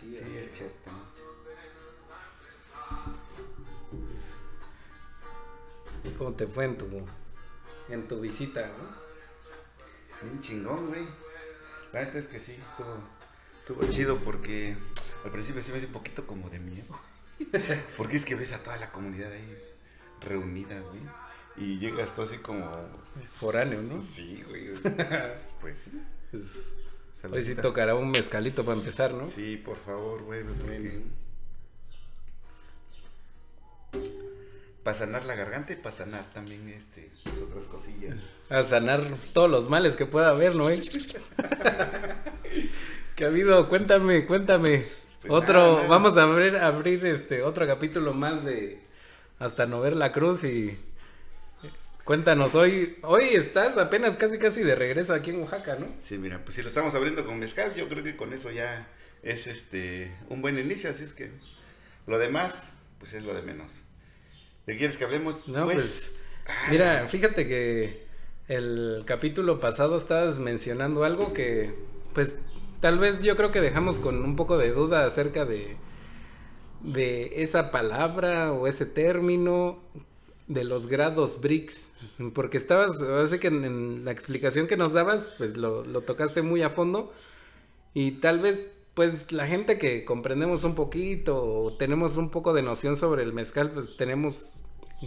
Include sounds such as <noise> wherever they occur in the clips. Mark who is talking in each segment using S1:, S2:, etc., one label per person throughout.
S1: es cheto.
S2: ¿Cómo te fue en tu, en tu visita, no?
S1: Bien chingón, güey. La neta es que sí, estuvo, estuvo chido porque al principio sí me dio un poquito como de miedo. <laughs> Porque es que ves a toda la comunidad ahí reunida, güey. Y llegas tú así como...
S2: Foráneo, ¿no?
S1: Sí, güey. Pues sí.
S2: Pues, Hoy sí tocará un mezcalito para empezar, ¿no?
S1: Sí, por favor, güey. Para sanar la garganta y para sanar también este, pues, otras cosillas.
S2: A sanar todos los males que pueda haber, ¿no? eh? <laughs> ¿Qué ha habido? Cuéntame, cuéntame.
S1: Pues
S2: otro,
S1: nada, nada.
S2: vamos a abrir, abrir este otro capítulo más de hasta no ver la cruz y cuéntanos hoy, hoy estás apenas casi casi de regreso aquí en Oaxaca, ¿no?
S1: Sí, mira, pues si lo estamos abriendo con mezcal, yo creo que con eso ya es este un buen inicio, así es que lo demás, pues es lo de menos. ¿De quieres que hablemos?
S2: No, pues,
S1: ah,
S2: Mira, fíjate que el capítulo pasado estabas mencionando algo que, pues, tal vez yo creo que dejamos con un poco de duda acerca de, de esa palabra o ese término de los grados BRICS, porque estabas, así que en, en la explicación que nos dabas, pues lo, lo tocaste muy a fondo y tal vez pues la gente que comprendemos un poquito o tenemos un poco de noción sobre el mezcal, pues tenemos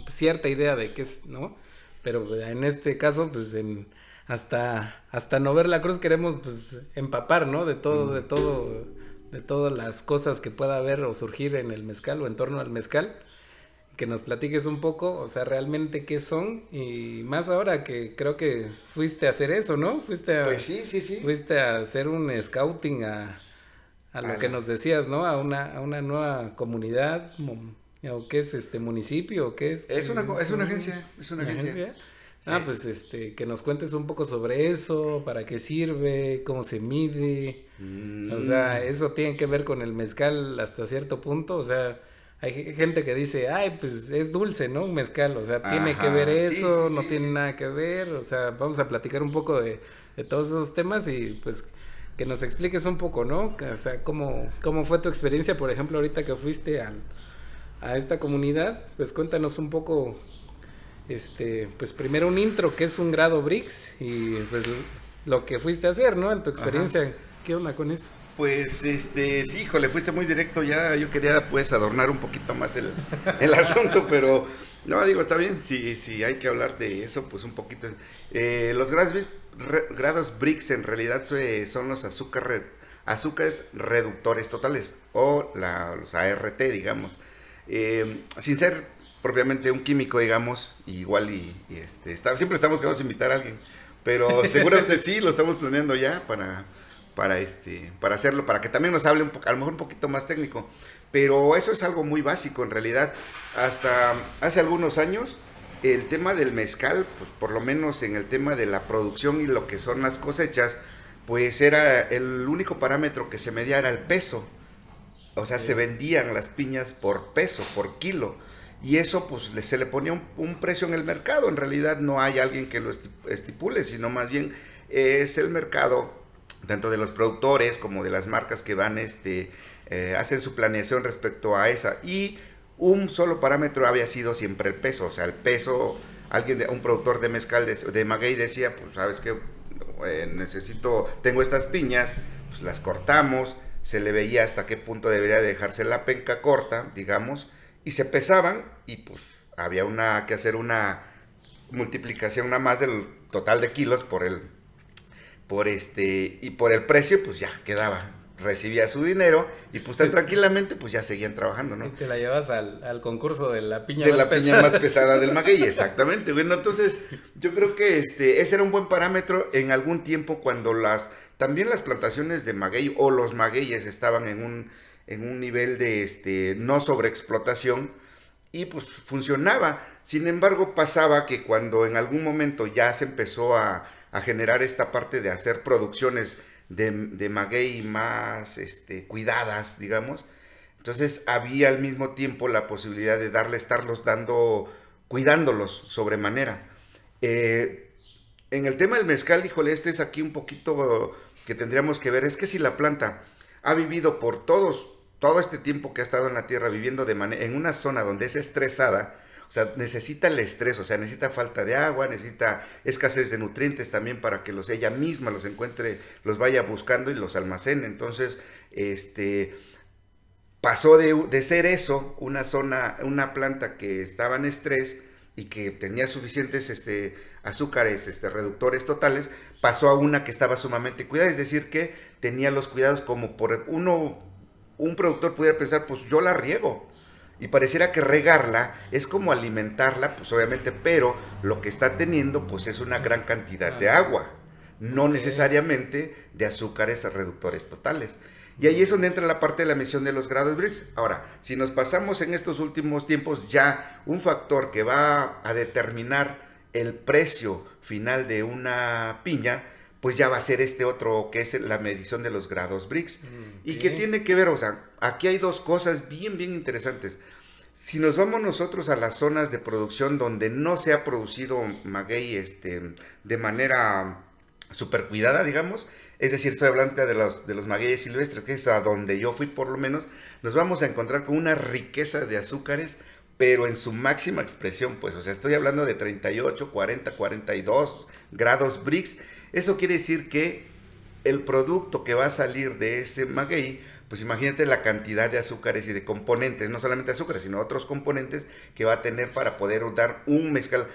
S2: cierta idea de qué es, ¿no? Pero en este caso, pues en, hasta, hasta no ver la cruz queremos pues empapar, ¿no? De todo, de todo, de todas las cosas que pueda haber o surgir en el mezcal o en torno al mezcal. Que nos platiques un poco, o sea, realmente qué son y más ahora que creo que fuiste a hacer eso, ¿no? Fuiste a,
S1: Pues sí, sí, sí.
S2: fuiste a hacer un scouting a, a lo
S1: A
S2: que
S1: la-
S2: nos decías, ¿no? A una, a una nueva comunidad, o qué es este municipio, o qué es.
S1: Es una, es una
S2: un-
S1: agencia, es una agencia. Sí.
S2: Ah, pues este, que nos cuentes un poco sobre eso, para qué sirve, cómo se mide.
S1: Mm,
S2: O sea, eso tiene que ver con el mezcal hasta cierto punto. O sea, hay ge- gente que dice, ay, pues es dulce, ¿no? Un mezcal. O sea, tiene que
S1: Ajá,
S2: ver eso,
S1: sí,
S2: no
S1: sí,
S2: tiene nada que ver. O sea, vamos a platicar un poco de, de todos esos temas y pues que nos expliques un poco, ¿no? O sea, cómo, cómo fue tu experiencia, por ejemplo, ahorita que fuiste al, a esta comunidad. Pues cuéntanos un poco, este, pues primero un intro, que es un grado BRICS y pues lo que fuiste a hacer, ¿no? En tu experiencia. ¿Qué onda con eso?
S1: Pues, este, sí, híjole, fuiste muy directo ya. Yo quería, pues, adornar un poquito más el, el <laughs> asunto, pero no, digo, está bien. Si, si hay que hablar de eso, pues un poquito. Eh, los grados, grados BRICS en realidad son los azúcar re- azúcares reductores totales o la- los ART, digamos. Eh, sin ser propiamente un químico, digamos, igual y, y, este, está- siempre estamos que vamos a invitar a alguien, pero <laughs> seguramente sí, lo estamos planeando ya para, para, este, para hacerlo, para que también nos hable un a lo mejor un poquito más técnico. Pero eso es algo muy básico en realidad. Hasta hace algunos años, el tema del mezcal, pues por lo menos en el tema de la producción y lo que son las cosechas, pues era el único parámetro que se medía era el peso. O sea, se vendían las piñas por peso, por kilo. Y eso pues se le ponía un, un precio en el mercado. En realidad no hay alguien que lo esti- estipule, sino más bien es el mercado, tanto de los productores como de las marcas que van, este, eh, hacen su planeación respecto a esa. Y un solo parámetro había sido siempre el peso. O sea, el peso, alguien, de, un productor de mezcal de, de maguey decía, pues sabes que necesito, tengo estas piñas, pues las cortamos, se le veía hasta qué punto debería dejarse la penca corta, digamos, y se pesaban y pues había una que hacer una multiplicación nada más del total de kilos por el por este y por el precio pues ya quedaba recibía su dinero y pues tan <laughs> tranquilamente pues ya seguían trabajando, ¿no?
S2: Y te la llevas al, al concurso de la piña
S1: de
S2: más
S1: la piña
S2: pesada.
S1: más pesada del maguey, <laughs> exactamente. Bueno, entonces yo creo que este ese era un buen parámetro en algún tiempo cuando las también las plantaciones de maguey o los magueyes estaban en un en un nivel de este no sobreexplotación y pues funcionaba. Sin embargo, pasaba que cuando en algún momento ya se empezó a, a generar esta parte de hacer producciones de, maguey más este, cuidadas, digamos, entonces había al mismo tiempo la posibilidad de darle, estarlos dando, cuidándolos sobremanera. Eh, en el tema del mezcal, híjole, este es aquí un poquito que tendríamos que ver, es que si la planta ha vivido por todos, todo este tiempo que ha estado en la Tierra viviendo de en una zona donde es estresada, o sea, necesita el estrés, o sea, necesita falta de agua, necesita escasez de nutrientes también para que los ella misma los encuentre, los vaya buscando y los almacene. Entonces, este pasó de, de ser eso, una zona, una planta que estaba en estrés y que tenía suficientes este, azúcares este, reductores totales, pasó a una que estaba sumamente cuidada, es decir, que tenía los cuidados como por uno, un productor pudiera pensar, pues yo la riego, y pareciera que regarla es como alimentarla, pues obviamente, pero lo que está teniendo pues es una gran cantidad de agua, no necesariamente de azúcares reductores totales. Y ahí es donde entra la parte de la misión de los grados BRICS. Ahora, si nos pasamos en estos últimos tiempos, ya un factor que va a determinar el precio final de una piña, pues ya va a ser este otro que es la medición de los grados BRICS. Y que tiene que ver, o sea, aquí hay dos cosas bien, bien interesantes. Si nos vamos nosotros a las zonas de producción donde no se ha producido maguey este, de manera super cuidada, digamos, es decir, estoy hablando de los, de los magueyes silvestres, que es a donde yo fui por lo menos, nos vamos a encontrar con una riqueza de azúcares, pero en su máxima expresión, pues, o sea, estoy hablando de 38, 40, 42 grados Brix. Eso quiere decir que el producto que va a salir de ese maguey, pues imagínate la cantidad de azúcares y de componentes, no solamente azúcares, sino otros componentes que va a tener para poder dar un mezcal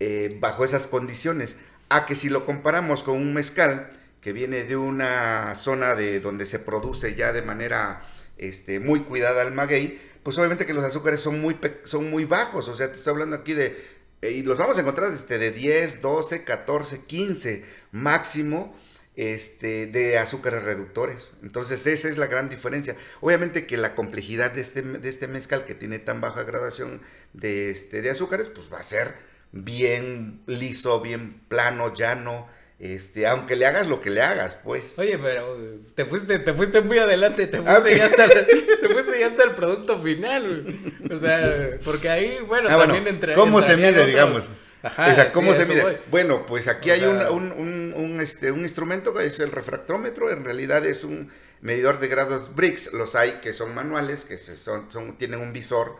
S1: eh, bajo esas condiciones. A que si lo comparamos con un mezcal, que viene de una zona de donde se produce ya de manera este, muy cuidada el maguey, pues obviamente que los azúcares son muy, son muy bajos, o sea, te estoy hablando aquí de, y los vamos a encontrar este, de 10, 12, 14, 15 máximo este, de azúcares reductores. Entonces esa es la gran diferencia. Obviamente que la complejidad de este, de este mezcal que tiene tan baja graduación de, este, de azúcares, pues va a ser bien liso, bien plano, llano, este, aunque le hagas lo que le hagas, pues.
S2: Oye, pero te fuiste, te fuiste muy adelante, te fuiste, ya, hasta el, te fuiste ya hasta el producto final. O sea, porque ahí, bueno, ah, también entre.
S1: ¿Cómo se mide, digamos? Ajá, o sea, ¿cómo se mide? Bueno, pues aquí hay un, un, un, este, un instrumento que es el refractómetro, en realidad es un medidor de grados BRICS, los hay que son manuales, que se son, son, tienen un visor,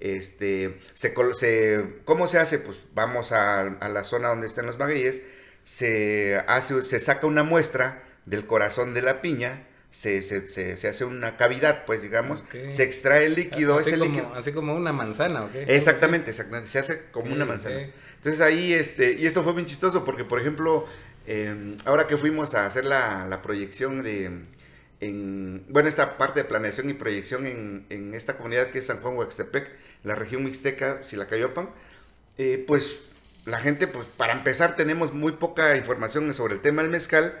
S1: este, se, se, ¿cómo se hace? Pues vamos a, a la zona donde están los magueyes, se, hace, se saca una muestra del corazón de la piña, se, se, se, hace una cavidad, pues digamos, se extrae el líquido,
S2: así
S1: como,
S2: líquido. Así como una manzana, ¿ok?
S1: Exactamente, exactamente, se hace como una manzana. Entonces ahí, este, y esto fue bien chistoso porque, por ejemplo, em, ahora que fuimos a hacer la, la proyección de, en, bueno, esta parte de planeación y proyección en, en esta comunidad que es San Juan Huaxtepec, la región mixteca, Silacayopan, eh, pues la gente, pues para empezar, tenemos muy poca información sobre el tema del mezcal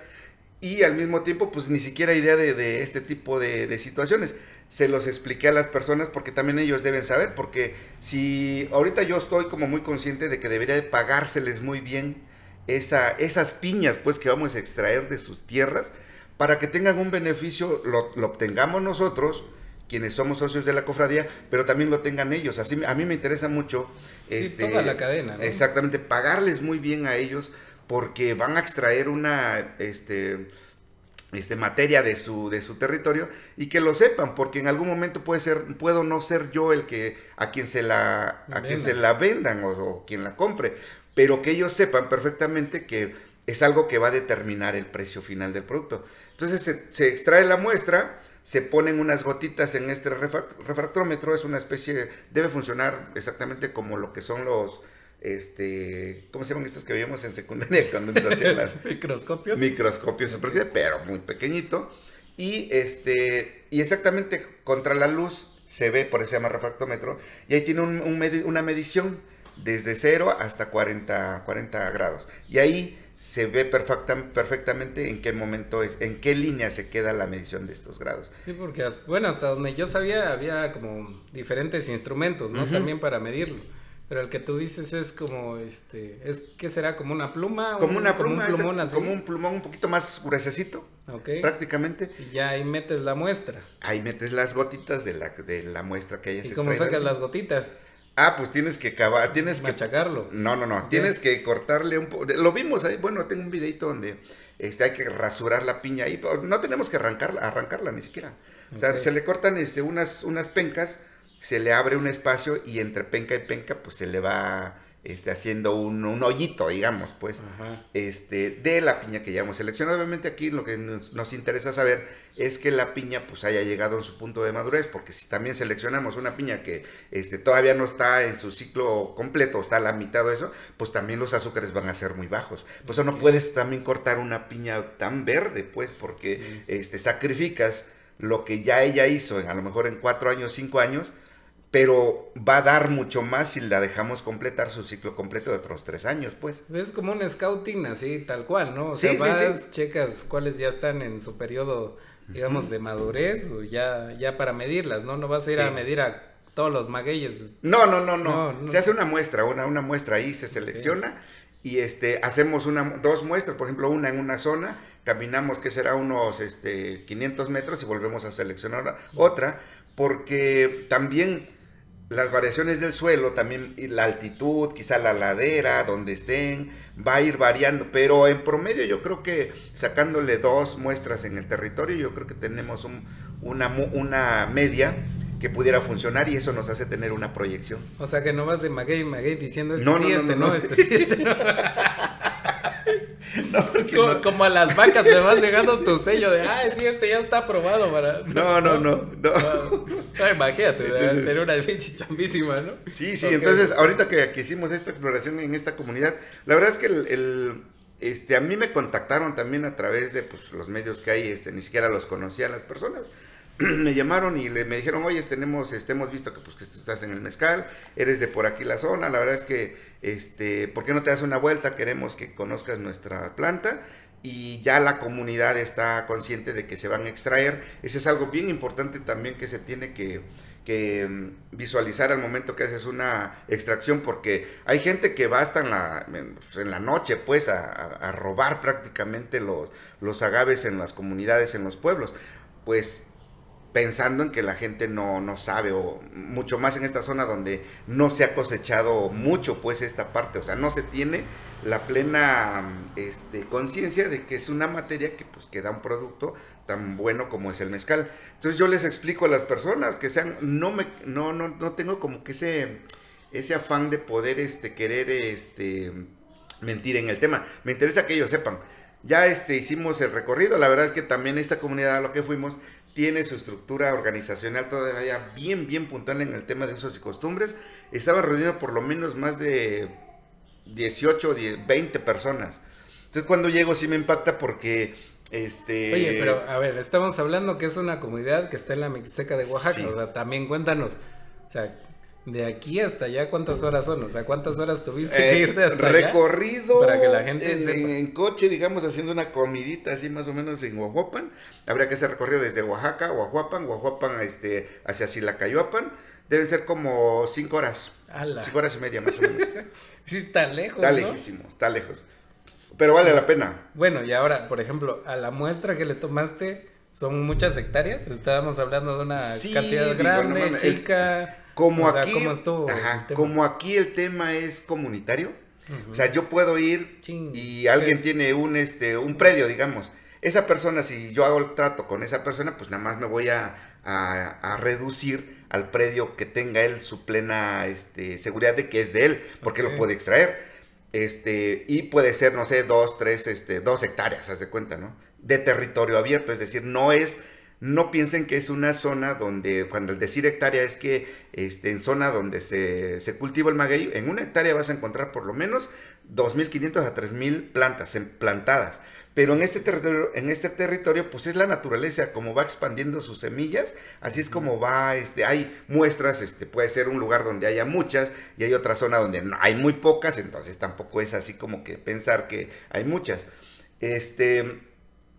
S1: y al mismo tiempo, pues ni siquiera idea de, este tipo de, situaciones. Se los expliqué a las personas porque también ellos deben saber, porque si ahorita yo estoy como muy consciente de que debería de pagárseles muy bien esa, esas piñas, pues que vamos a extraer de sus tierras, para que tengan un beneficio, lo, lo obtengamos nosotros, quienes somos socios de la cofradía, pero también lo tengan ellos. Así a mí me interesa mucho
S2: este, toda la cadena.
S1: Exactamente, pagarles muy bien a ellos porque van a extraer una este, este, materia de su, de su territorio y que lo sepan, porque en algún momento puede ser, puedo no ser yo el que a quien se la, a quien se la vendan o, quien la compre, pero que ellos sepan perfectamente que es algo que va a determinar el precio final del producto. Entonces se, se extrae la muestra, se ponen unas gotitas en este refractómetro, es una especie, debe funcionar exactamente como lo que son los, este, ¿cómo se llaman estos que veíamos en secundaria <laughs> cuando nos hacían las...
S2: microscopios.
S1: Microscopios, pero muy pequeñito. Y este, y exactamente contra la luz se ve, por eso se llama refractómetro, y ahí tiene una medición desde 0 hasta 40, 40 grados. Y ahí se ve perfectamente en qué momento es, en qué línea se queda la medición de estos grados.
S2: Sí, porque, bueno, hasta donde yo sabía había como diferentes instrumentos, ¿no? También para medirlo. Pero el que tú dices es como, este, es que será como una pluma.
S1: Como una pluma, como un plumón, como un plumón un poquito más gruesecito, okay. prácticamente.
S2: Y ya ahí metes la muestra.
S1: Ahí metes las gotitas de la, de la muestra que hayas
S2: ¿Y cómo sacas las gotitas?
S1: Ah, pues tienes que cavar, tienes que...
S2: Machacarlo.
S1: No, no, no, tienes que cortarle un poco... Lo vimos ahí, bueno, tengo un videito donde este, hay que rasurar la piña ahí, pero no tenemos que arrancarla, arrancarla ni siquiera. O sea, se le cortan este, unas, unas pencas, se le abre un espacio y entre penca y penca pues se le va este, haciendo un, un hoyito, digamos, pues
S2: Ajá.
S1: este, de la piña que ya hemos seleccionado. Obviamente aquí lo que nos, nos interesa saber es que la piña pues haya llegado en su punto de madurez, porque si también seleccionamos una piña que este, todavía no está en su ciclo completo, está a la mitad de eso, pues también los azúcares van a ser muy bajos. Por eso no puedes también cortar una piña tan verde, pues, porque
S2: Sí.
S1: este, sacrificas lo que ya ella hizo, en, a lo mejor en cuatro años, cinco años, pero va a dar mucho más si la dejamos completar su ciclo completo de otros tres años, pues.
S2: Es como un scouting así, tal cual, ¿no? O
S1: Sí,
S2: sea, vas,
S1: sí.
S2: checas cuáles ya están en su periodo, digamos, de madurez, o ya, ya para medirlas, ¿no? No vas a ir a medir a todos los magueyes. pues,
S1: No, no, no, no.
S2: No, no.
S1: Se hace una muestra, una, una muestra ahí, se selecciona y este, hacemos una, dos muestras, por ejemplo, una en una zona, caminamos que será unos este, 500 metros y volvemos a seleccionar otra, porque también las variaciones del suelo, también y la altitud, quizá la ladera, donde estén, va a ir variando, pero en promedio yo creo que sacándole dos muestras en el territorio, yo creo que tenemos un- una, una media que pudiera funcionar y eso nos hace tener una proyección.
S2: O sea, que no vas de maguey en maguey diciendo este
S1: No,
S2: sí,
S1: no, no,
S2: este
S1: no.
S2: este sí, este no. <laughs>
S1: No,
S2: como,
S1: no-
S2: como a las vacas le vas dejando tu sello de, ah, sí, este ya está aprobado para...
S1: No, no, no, no. <laughs>
S2: No, imagínate, debe
S1: Entonces-
S2: ser una pinche chambísima, ¿no?
S1: Sí, sí, entonces ahorita que, que hicimos esta exploración en esta comunidad, la verdad es que el, el, este, a mí me contactaron también a través de pues, los medios que hay, este, ni siquiera los conocían las personas. <clears throat> me llamaron y le, me dijeron, oye, tenemos, este, hemos visto que, pues, que estás en el mezcal, eres de por aquí la zona, la verdad es que, este, ¿por qué no te das una vuelta? Queremos que conozcas nuestra planta y ya la comunidad está consciente de que se van a extraer. Eso es algo bien importante también que se tiene que, que mm, visualizar al momento que haces una extracción, porque hay gente que va hasta en la, en, pues, la noche, pues, a- a robar prácticamente los, los agaves en las comunidades, en los pueblos. Pues pensando en que la gente no, no sabe, o mucho más en esta zona donde no se ha cosechado mucho, pues, esta parte, o sea, no se tiene la plena este, conciencia de que es una materia que, pues, que da un producto tan bueno como es el mezcal. Entonces yo les explico a las personas que sean, no me, no, no, no tengo como que ese, ese afán de poder, este, querer, este, mentir en el tema. Me interesa que ellos sepan. Ya este, hicimos el recorrido, la verdad es que también esta comunidad a lo que fuimos tiene su estructura organizacional todavía bien, bien puntual en el tema de usos y costumbres. Estaban reunidos por lo menos más de 18, 10, 20 personas. Entonces cuando llego sí me impacta porque... Este,
S2: Oye, pero a ver, estamos hablando que es una comunidad que está en la Mixteca de Oaxaca,
S1: Sí.
S2: o sea, también cuéntanos, o sea, de aquí hasta allá, ¿cuántas horas son? O sea, ¿cuántas horas tuviste que
S1: Eh,
S2: irte hasta allá?
S1: recorrido
S2: Para que la gente
S1: en,
S2: sepa.
S1: en- en coche, digamos, haciendo una comidita así más o menos en Oahuapan. Habría que hacer recorrido desde Oaxaca, Oahuapan, Oahuapan este, hacia Silacayuapan. Deben ser como cinco horas,
S2: Ala.
S1: cinco horas y media más o menos. <laughs>
S2: Sí está lejos,
S1: Está
S2: ¿no?
S1: lejísimo, está lejos. Pero vale la pena.
S2: Bueno, y ahora, por ejemplo, a la muestra que le tomaste, son muchas hectáreas, estábamos hablando de una
S1: Sí,
S2: cantidad
S1: digo,
S2: grande,
S1: no mames, el-
S2: chica,
S1: Como
S2: o sea,
S1: aquí, como aquí el tema es comunitario, o sea, yo puedo ir
S2: Ching.
S1: y alguien tiene un este un predio, digamos. Esa persona, si yo hago el trato con esa persona, pues nada más me voy a, a- a reducir al predio que tenga él su plena este, seguridad de que es de él, porque lo puede extraer. Este, y puede ser, no sé, dos, tres, este, dos hectáreas, haz de cuenta, ¿no? De territorio abierto, es decir, no es, no piensen que es una zona donde, cuando decir hectárea es que este, en zona donde se, se cultiva el maguey, en una hectárea vas a encontrar por lo menos 2.500 a 3.000 plantas plantadas. Pero en este territorio, en este territorio, pues es la naturaleza, como va expandiendo sus semillas, así es como va, este, hay muestras, este, puede ser un lugar donde haya muchas, y hay otra zona donde no hay muy pocas, entonces tampoco es así como que pensar que hay muchas. Este,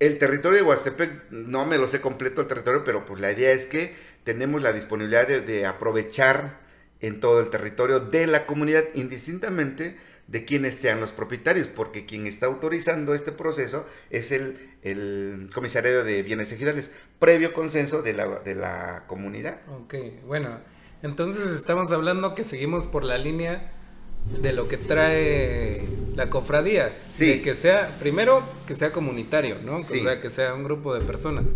S1: el territorio de Huaxtepec, no me lo sé completo el territorio, pero pues la idea es que tenemos la disponibilidad de, aprovechar en todo el territorio de la comunidad, indistintamente de quienes sean los propietarios, porque quien está autorizando este proceso es el, el comisariado de bienes ejidales, previo consenso de la, de la comunidad.
S2: Ok, bueno, Entonces estamos hablando que seguimos por la línea de lo que trae la cofradía.
S1: Sí.
S2: De que sea, primero, que sea comunitario, ¿no?
S1: Sí.
S2: O sea, que sea un grupo de personas.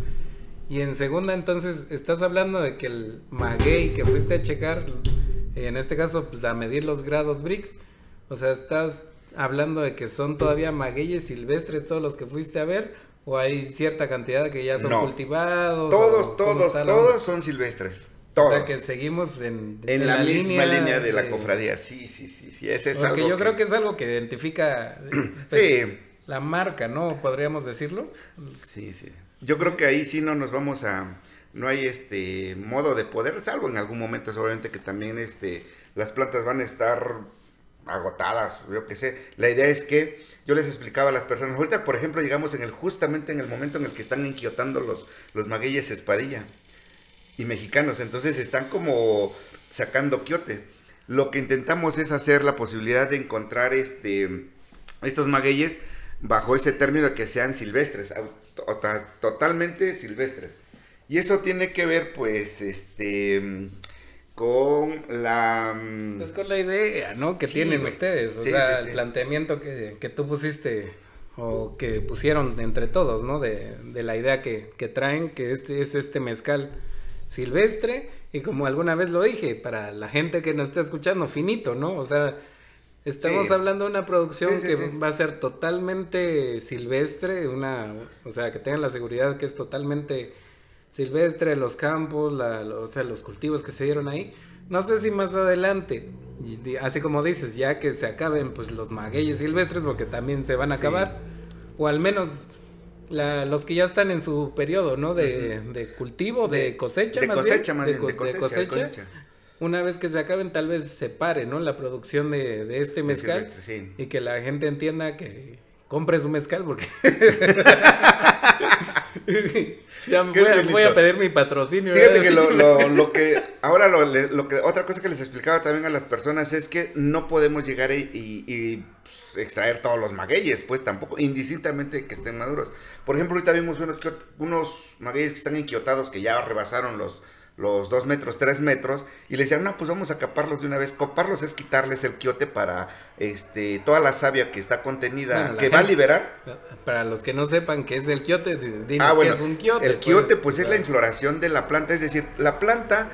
S2: Y en segunda, entonces, estás hablando de que el maguey que fuiste a checar, en este caso, pues a medir los grados BRICS, o sea, estás hablando de que son todavía magueyes silvestres todos los que fuiste a ver, o hay cierta cantidad que ya son
S1: No.
S2: cultivados.
S1: Todos, todos,
S2: onda?
S1: todos son silvestres.
S2: O sea, que seguimos en,
S1: en la, misma línea, de la cofradía. Sí, sí, sí, sí. Ese es
S2: Porque
S1: algo
S2: yo creo que es algo que identifica <clears throat> pues,
S1: Sí.
S2: la marca, ¿no? Podríamos decirlo.
S1: Sí, sí. Yo creo que ahí sí no nos vamos a no hay este modo de poder, salvo en algún momento obviamente que también este las plantas van a estar agotadas, yo qué sé. La idea es que yo les explicaba a las personas, ahorita por ejemplo llegamos en el justamente en el momento en el que están inquiotando los los magueyes espadilla y mexicanos, entonces están como sacando quiote. Lo que intentamos es hacer la posibilidad de encontrar este estos magueyes bajo ese término de que sean silvestres, totalmente silvestres. Y eso tiene que ver, pues, este, con la... mm,
S2: Pues con la idea, ¿no? Que
S1: Sí,
S2: tienen
S1: güey.
S2: ustedes. O
S1: Sí,
S2: sea,
S1: sí.
S2: el planteamiento que, que tú pusiste o que pusieron entre todos, ¿no? De, de la idea que, que traen, que este es este mezcal silvestre y como alguna vez lo dije, para la gente que nos está escuchando, finito, ¿no? O sea, estamos
S1: Sí.
S2: hablando de una producción
S1: Sí, sí,
S2: que va a ser totalmente silvestre, una, o sea, que tengan la seguridad que es totalmente silvestre, los campos, la- o sea, los cultivos que se dieron ahí. No sé si más adelante, así como dices, ya que se acaben pues los magueyes silvestres, porque también se van a acabar, o al menos la- los que ya están en su periodo, ¿no? De, de cultivo, de, cosecha,
S1: de
S2: más
S1: cosecha,
S2: bien,
S1: más
S2: de
S1: bien, cosecha,
S2: cosecha.
S1: de cosecha.
S2: Una vez que se acaben, tal vez se pare, ¿no? La producción de, este mezcal
S1: sí.
S2: y que la gente entienda que compre su mezcal porque <laughs> <laughs> ya
S1: ¿Qué
S2: voy a, voy a pedir mi patrocinio.
S1: Fíjate
S2: ¿verdad?
S1: que lo, <laughs> lo- lo que ahora lo, lo que otra cosa que les explicaba también a las personas es que no podemos llegar y, y- y, pues, extraer todos los magueyes, pues tampoco, indistintamente que estén maduros. Por ejemplo, ahorita vimos unos, unos magueyes que están inquiotados que ya rebasaron los los dos metros, tres metros, y le decían, no, pues vamos a caparlos de una vez. Coparlos es quitarles el quiote para este toda la savia que está contenida,
S2: Bueno,
S1: que va a liberar.
S2: Para los que no sepan qué es el quiote, di- dinos
S1: Ah, bueno,
S2: qué es un quiote.
S1: el
S2: pues.
S1: quiote pues es la infloración de la planta, es decir, la planta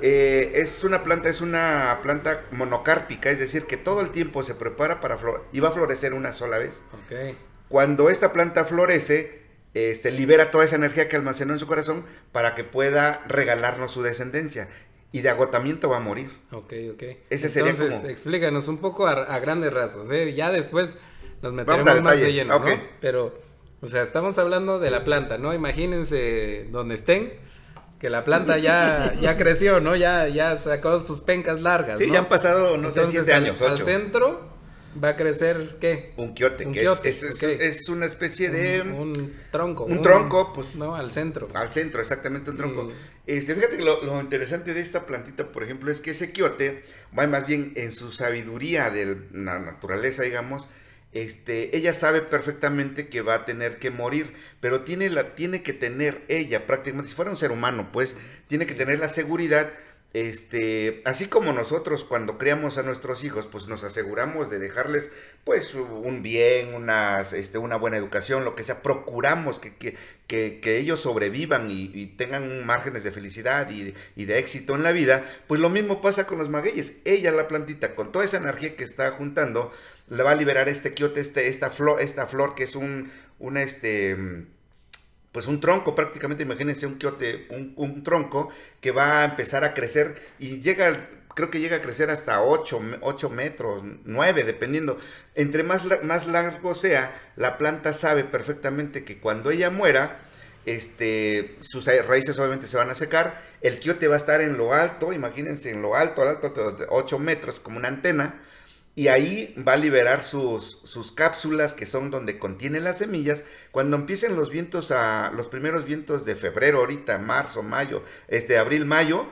S1: eh, es una planta, es una planta monocárpica, es decir, que todo el tiempo se prepara para florecer y va a florecer una sola vez.
S2: Ok,
S1: Cuando esta planta florece, este, libera toda esa energía que almacenó en su corazón para que pueda regalarnos su descendencia. Y de agotamiento va a morir.
S2: ok, ok.
S1: Ese sería
S2: Entonces,
S1: como-
S2: explícanos un poco a, a grandes rasgos, ¿eh? Ya después nos
S1: Vamos
S2: meteremos
S1: a
S2: más de lleno. Pero, o sea, estamos hablando de la planta, ¿no? Imagínense donde estén, que la planta ya, ya creció, ¿no? Ya, ya sacó sus pencas largas,
S1: Sí,
S2: ¿no?
S1: ya han pasado, no sé, siete
S2: al-
S1: años,
S2: Al
S1: ocho.
S2: centro va a crecer, ¿qué?
S1: Un quiote,
S2: Un
S1: que
S2: quiote,
S1: es, es- una especie de...
S2: Un, un tronco.
S1: un tronco, pues,
S2: No, al centro.
S1: Al centro, exactamente un tronco.
S2: Y-
S1: Este, fíjate que lo, lo interesante de esta plantita, por ejemplo, es que ese quiote va más bien en su sabiduría de la naturaleza, digamos. Este, ella sabe perfectamente que va a tener que morir, pero tiene, la, tiene que tener ella prácticamente, si fuera un ser humano, pues, tiene que tener la seguridad, este, así como nosotros cuando criamos a nuestros hijos, pues nos aseguramos de dejarles, pues, un bien, unas, este, una buena educación, lo que sea, procuramos que, que, que, que ellos sobrevivan y, y tengan márgenes de felicidad y, y de éxito en la vida, pues lo mismo pasa con los magueyes. Ella, la plantita, con toda esa energía que está juntando, le va a liberar este quiote, este, esta flor, esta flor que es un, una, este, pues un tronco prácticamente, imagínense un quiote, un, un tronco que va a empezar a crecer y llega, creo que llega a crecer hasta 8, metros, 9, dependiendo. Entre más, más largo sea, la planta sabe perfectamente que cuando ella muera, este, sus raíces obviamente se van a secar, el quiote va a estar en lo alto, imagínense en lo alto, al alto de 8 metros, como una antena, y ahí va a liberar sus, sus cápsulas que son donde contiene las semillas. Cuando empiecen los vientos a los primeros vientos de febrero, ahorita, marzo, mayo, este abril, mayo,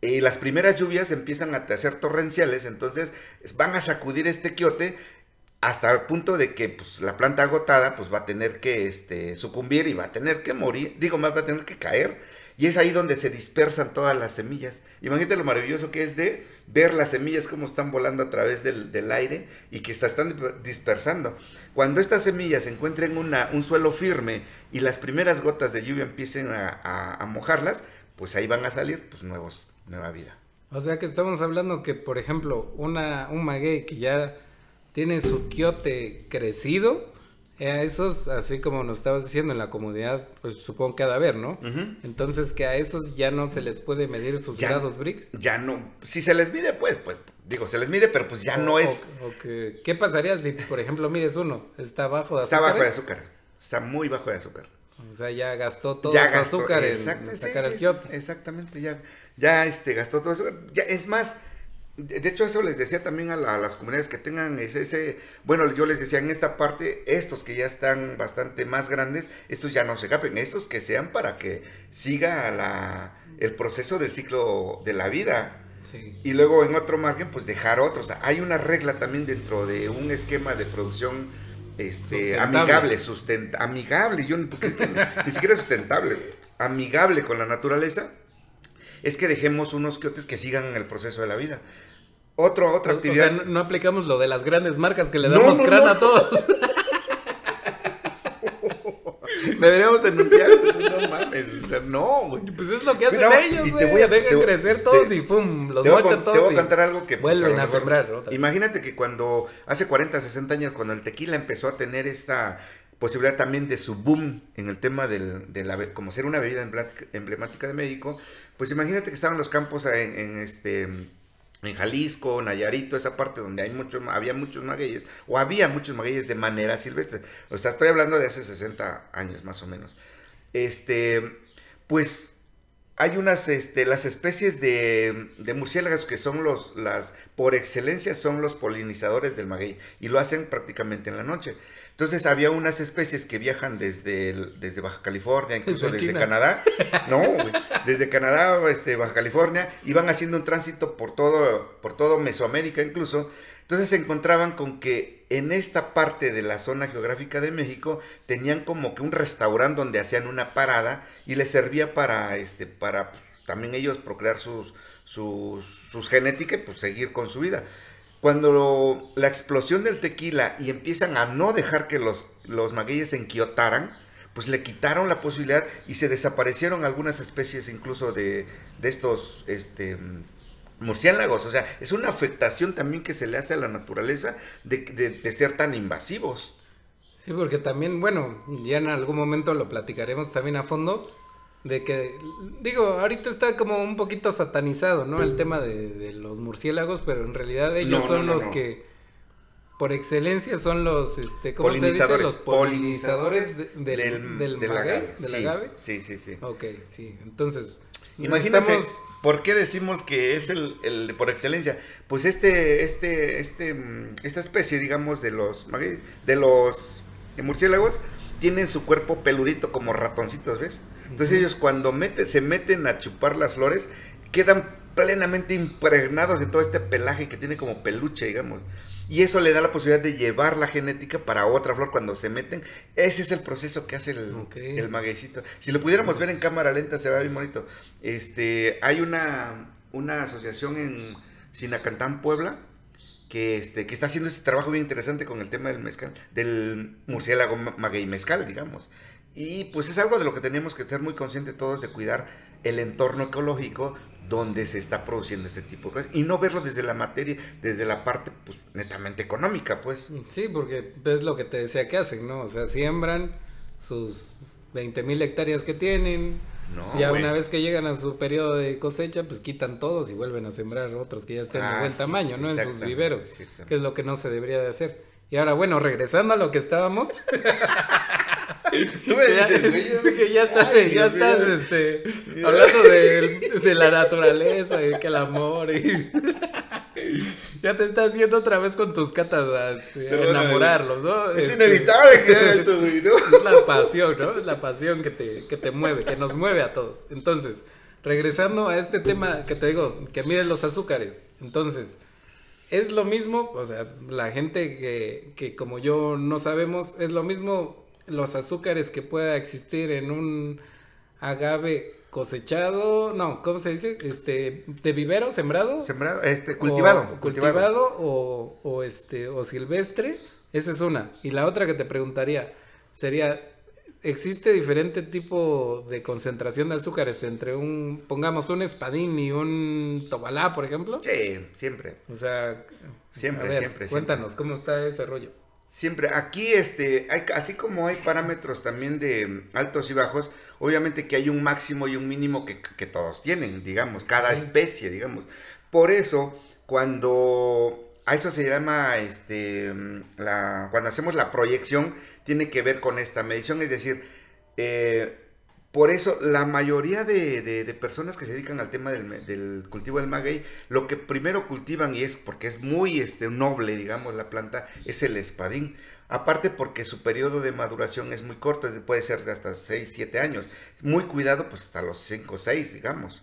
S1: y las primeras lluvias empiezan a ser torrenciales, entonces van a sacudir este quiote hasta el punto de que pues, la planta agotada pues va a tener que este, sucumbir y va a tener que morir, digo, más va a tener que caer. Y es ahí donde se dispersan todas las semillas. Imagínate lo maravilloso que es de ver las semillas cómo están volando a través del, aire y que se están dispersando. Cuando estas semillas encuentren una, un suelo firme y las primeras gotas de lluvia empiecen a, mojarlas, pues ahí van a salir pues nuevos, nueva vida.
S2: O sea que estamos hablando que, por ejemplo, una, un maguey que ya tiene su quiote crecido, a esos, así como nos estabas diciendo en la comunidad, pues supongo que ha de haber, ¿no? Entonces que a esos ya no se les puede medir sus grados BRICS.
S1: Ya no. Si se les mide, pues, pues, digo, se les mide, pero pues ya no es.
S2: ¿Qué pasaría si, por ejemplo, mides uno? ¿Está bajo
S1: de azúcar? Está bajo de azúcar. Está muy bajo de azúcar.
S2: O sea, ya gastó todo su azúcar en
S1: sacar el quiote. exactamente, ya, ya este, gastó todo. Ya, es más, de hecho, eso les decía también a, las comunidades que tengan ese, bueno, yo les decía en esta parte, estos que ya están bastante más grandes, estos ya no se capen, estos que sean para que siga la, el proceso del ciclo de la vida. Y luego en otro margen, pues dejar otros. hay una regla también dentro de un esquema de producción este, amigable, sustenta, amigable, yo ni <laughs> siquiera sustentable, amigable con la naturaleza, es que dejemos unos quiotes que sigan el proceso de la vida. Otro, otra actividad.
S2: O sea, no, aplicamos lo de las grandes marcas que le damos crán a todos. <laughs>
S1: Deberíamos denunciar No mames, o sea, no,
S2: güey. Pues es lo que hacen ellos, güey. Te Dejan crecer todos y pum, los mochan todos.
S1: Te voy a contar algo que...
S2: Pues, vuelven a, sembrar.
S1: imagínate que cuando, hace 40, 60 años, cuando el tequila empezó a tener esta posibilidad también de su boom en el tema del, de la, como ser una bebida emblemática de México, pues imagínate que estaban los campos en, en este en Jalisco, Nayarito, esa parte donde hay había muchos magueyes, o había muchos magueyes de manera silvestre. O sea, estoy hablando de hace 60 años más o menos. Este, pues hay unas, este, las especies de, de murciélagos que son los, las, por excelencia son los polinizadores del maguey, y lo hacen prácticamente en la noche. Entonces había unas especies que viajan desde, desde Baja California, incluso desde Canadá. <laughs> No, desde Canadá, este, Baja California, iban haciendo un tránsito por todo, por todo Mesoamérica incluso. Entonces se encontraban con que en esta parte de la zona geográfica de México tenían como que un restaurante donde hacían una parada y les servía para, este, para pues, también ellos procrear sus, sus, sus genéticas y pues seguir con su vida cuando la explosión del tequila y empiezan a no dejar que los, los magueyes se enquiotaran, pues le quitaron la posibilidad y se desaparecieron algunas especies incluso de, de estos este, murciélagos. O sea, es una afectación también que se le hace a la naturaleza de, de ser tan invasivos.
S2: Sí, porque también, bueno, ya en algún momento lo platicaremos también a fondo, de que, digo, ahorita está como un poquito satanizado, ¿no? El tema de, los murciélagos, pero en realidad ellos son los que, por excelencia, son los, este, ¿cómo se dice? Los polinizadores, del, del, del, del, agave.
S1: Sí, sí, sí.
S2: Ok, sí. Entonces,
S1: Imagínate, ¿por qué decimos que es el, el, por excelencia? Pues este, este, este, mm, esta especie, digamos, de los, de los murciélagos, tienen su cuerpo peludito como ratoncitos, ¿ves? Entonces ellos cuando se meten a chupar las flores, quedan plenamente impregnados de todo este pelaje que tiene como peluche, digamos. Y eso le da la posibilidad de llevar la genética para otra flor cuando se meten. Ese es el proceso que hace el, el magueycito. Si lo pudiéramos ver en cámara lenta, se ve bien bonito. Este, hay una, una asociación en Sinacantán, Puebla, que, este, que está haciendo este trabajo bien interesante con el tema del mezcal, del murciélago maguey mezcal, digamos. Y pues es algo de lo que tenemos que ser muy conscientes todos de cuidar el entorno ecológico donde se está produciendo este tipo de cosas y no verlo desde la materia, desde la parte pues netamente económica, pues.
S2: Sí, porque es lo que te decía que hacen, ¿no? O sea, siembran sus 20 mil hectáreas que tienen, no, ya una vez que llegan a su periodo de cosecha, pues quitan todos y vuelven a sembrar otros que ya estén de ah, buen tamaño, ¿no? En sus viveros, que es lo que no se debería de hacer. Y ahora, bueno, regresando a lo que estábamos. <laughs>
S1: Tú me <laughs> dices, <laughs>
S2: que ya estás, ya estás este, hablando de, de, la naturaleza y que el amor. Y... <laughs> ya te estás haciendo otra vez con tus catas a, este, enamorarlos, ¿no?
S1: Es este, inevitable que haga esto, güey, ¿no?
S2: Es la pasión, ¿no? Es la pasión que te, que te mueve, que nos mueve a todos. Entonces, regresando a este tema que te digo, que mide los azúcares. Entonces, es lo mismo, o sea, la gente que, que como yo no sabemos, es lo mismo los azúcares que pueda existir en un agave cosechado, no, ¿cómo se dice? Este, de vivero, sembrado.
S1: Sembrado, este, cultivado.
S2: O, cultivado, o, o, este, o silvestre. Esa es una. Y la otra que te preguntaría sería, ¿existe diferente tipo de concentración de azúcares entre un, pongamos, un espadín y un tobalá, por ejemplo?
S1: Sí, siempre.
S2: O sea,
S1: siempre, siempre.
S2: Cuéntanos, ¿cómo está ese rollo?
S1: Siempre, aquí este, hay, así como hay parámetros también de altos y bajos, obviamente que hay un máximo y un mínimo que, todos tienen, digamos, cada especie, digamos. Por eso, cuando a eso se llama, este, la, cuando hacemos la proyección, tiene que ver con esta medición, es decir, eh, por eso la mayoría de, personas que se dedican al tema del, cultivo del maguey, lo que primero cultivan y es porque es muy este, noble, digamos, la planta, es el espadín. Aparte porque su periodo de maduración es muy corto, puede ser de hasta 6, 7 años. Muy cuidado, pues hasta los 5, 6, digamos,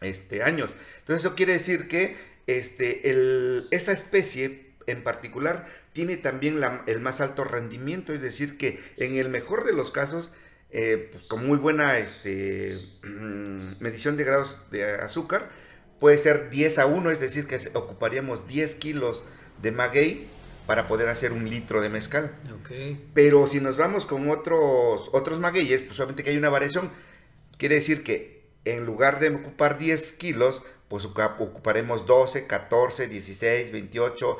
S1: este, años. Entonces eso quiere decir que este, el, esa especie en particular tiene también el más alto rendimiento, es decir, que en el mejor de los casos eh, pues, con muy buena este, <clears throat> medición de grados de azúcar. Puede ser 10 a 1, es decir, que ocuparíamos 10 kilos de maguey para poder hacer un litro de mezcal. Pero si nos vamos con otros, otros magueyes, pues solamente que hay una variación. Quiere decir que en lugar de ocupar 10 kilos, pues ocuparemos 12, 14, 16, 28.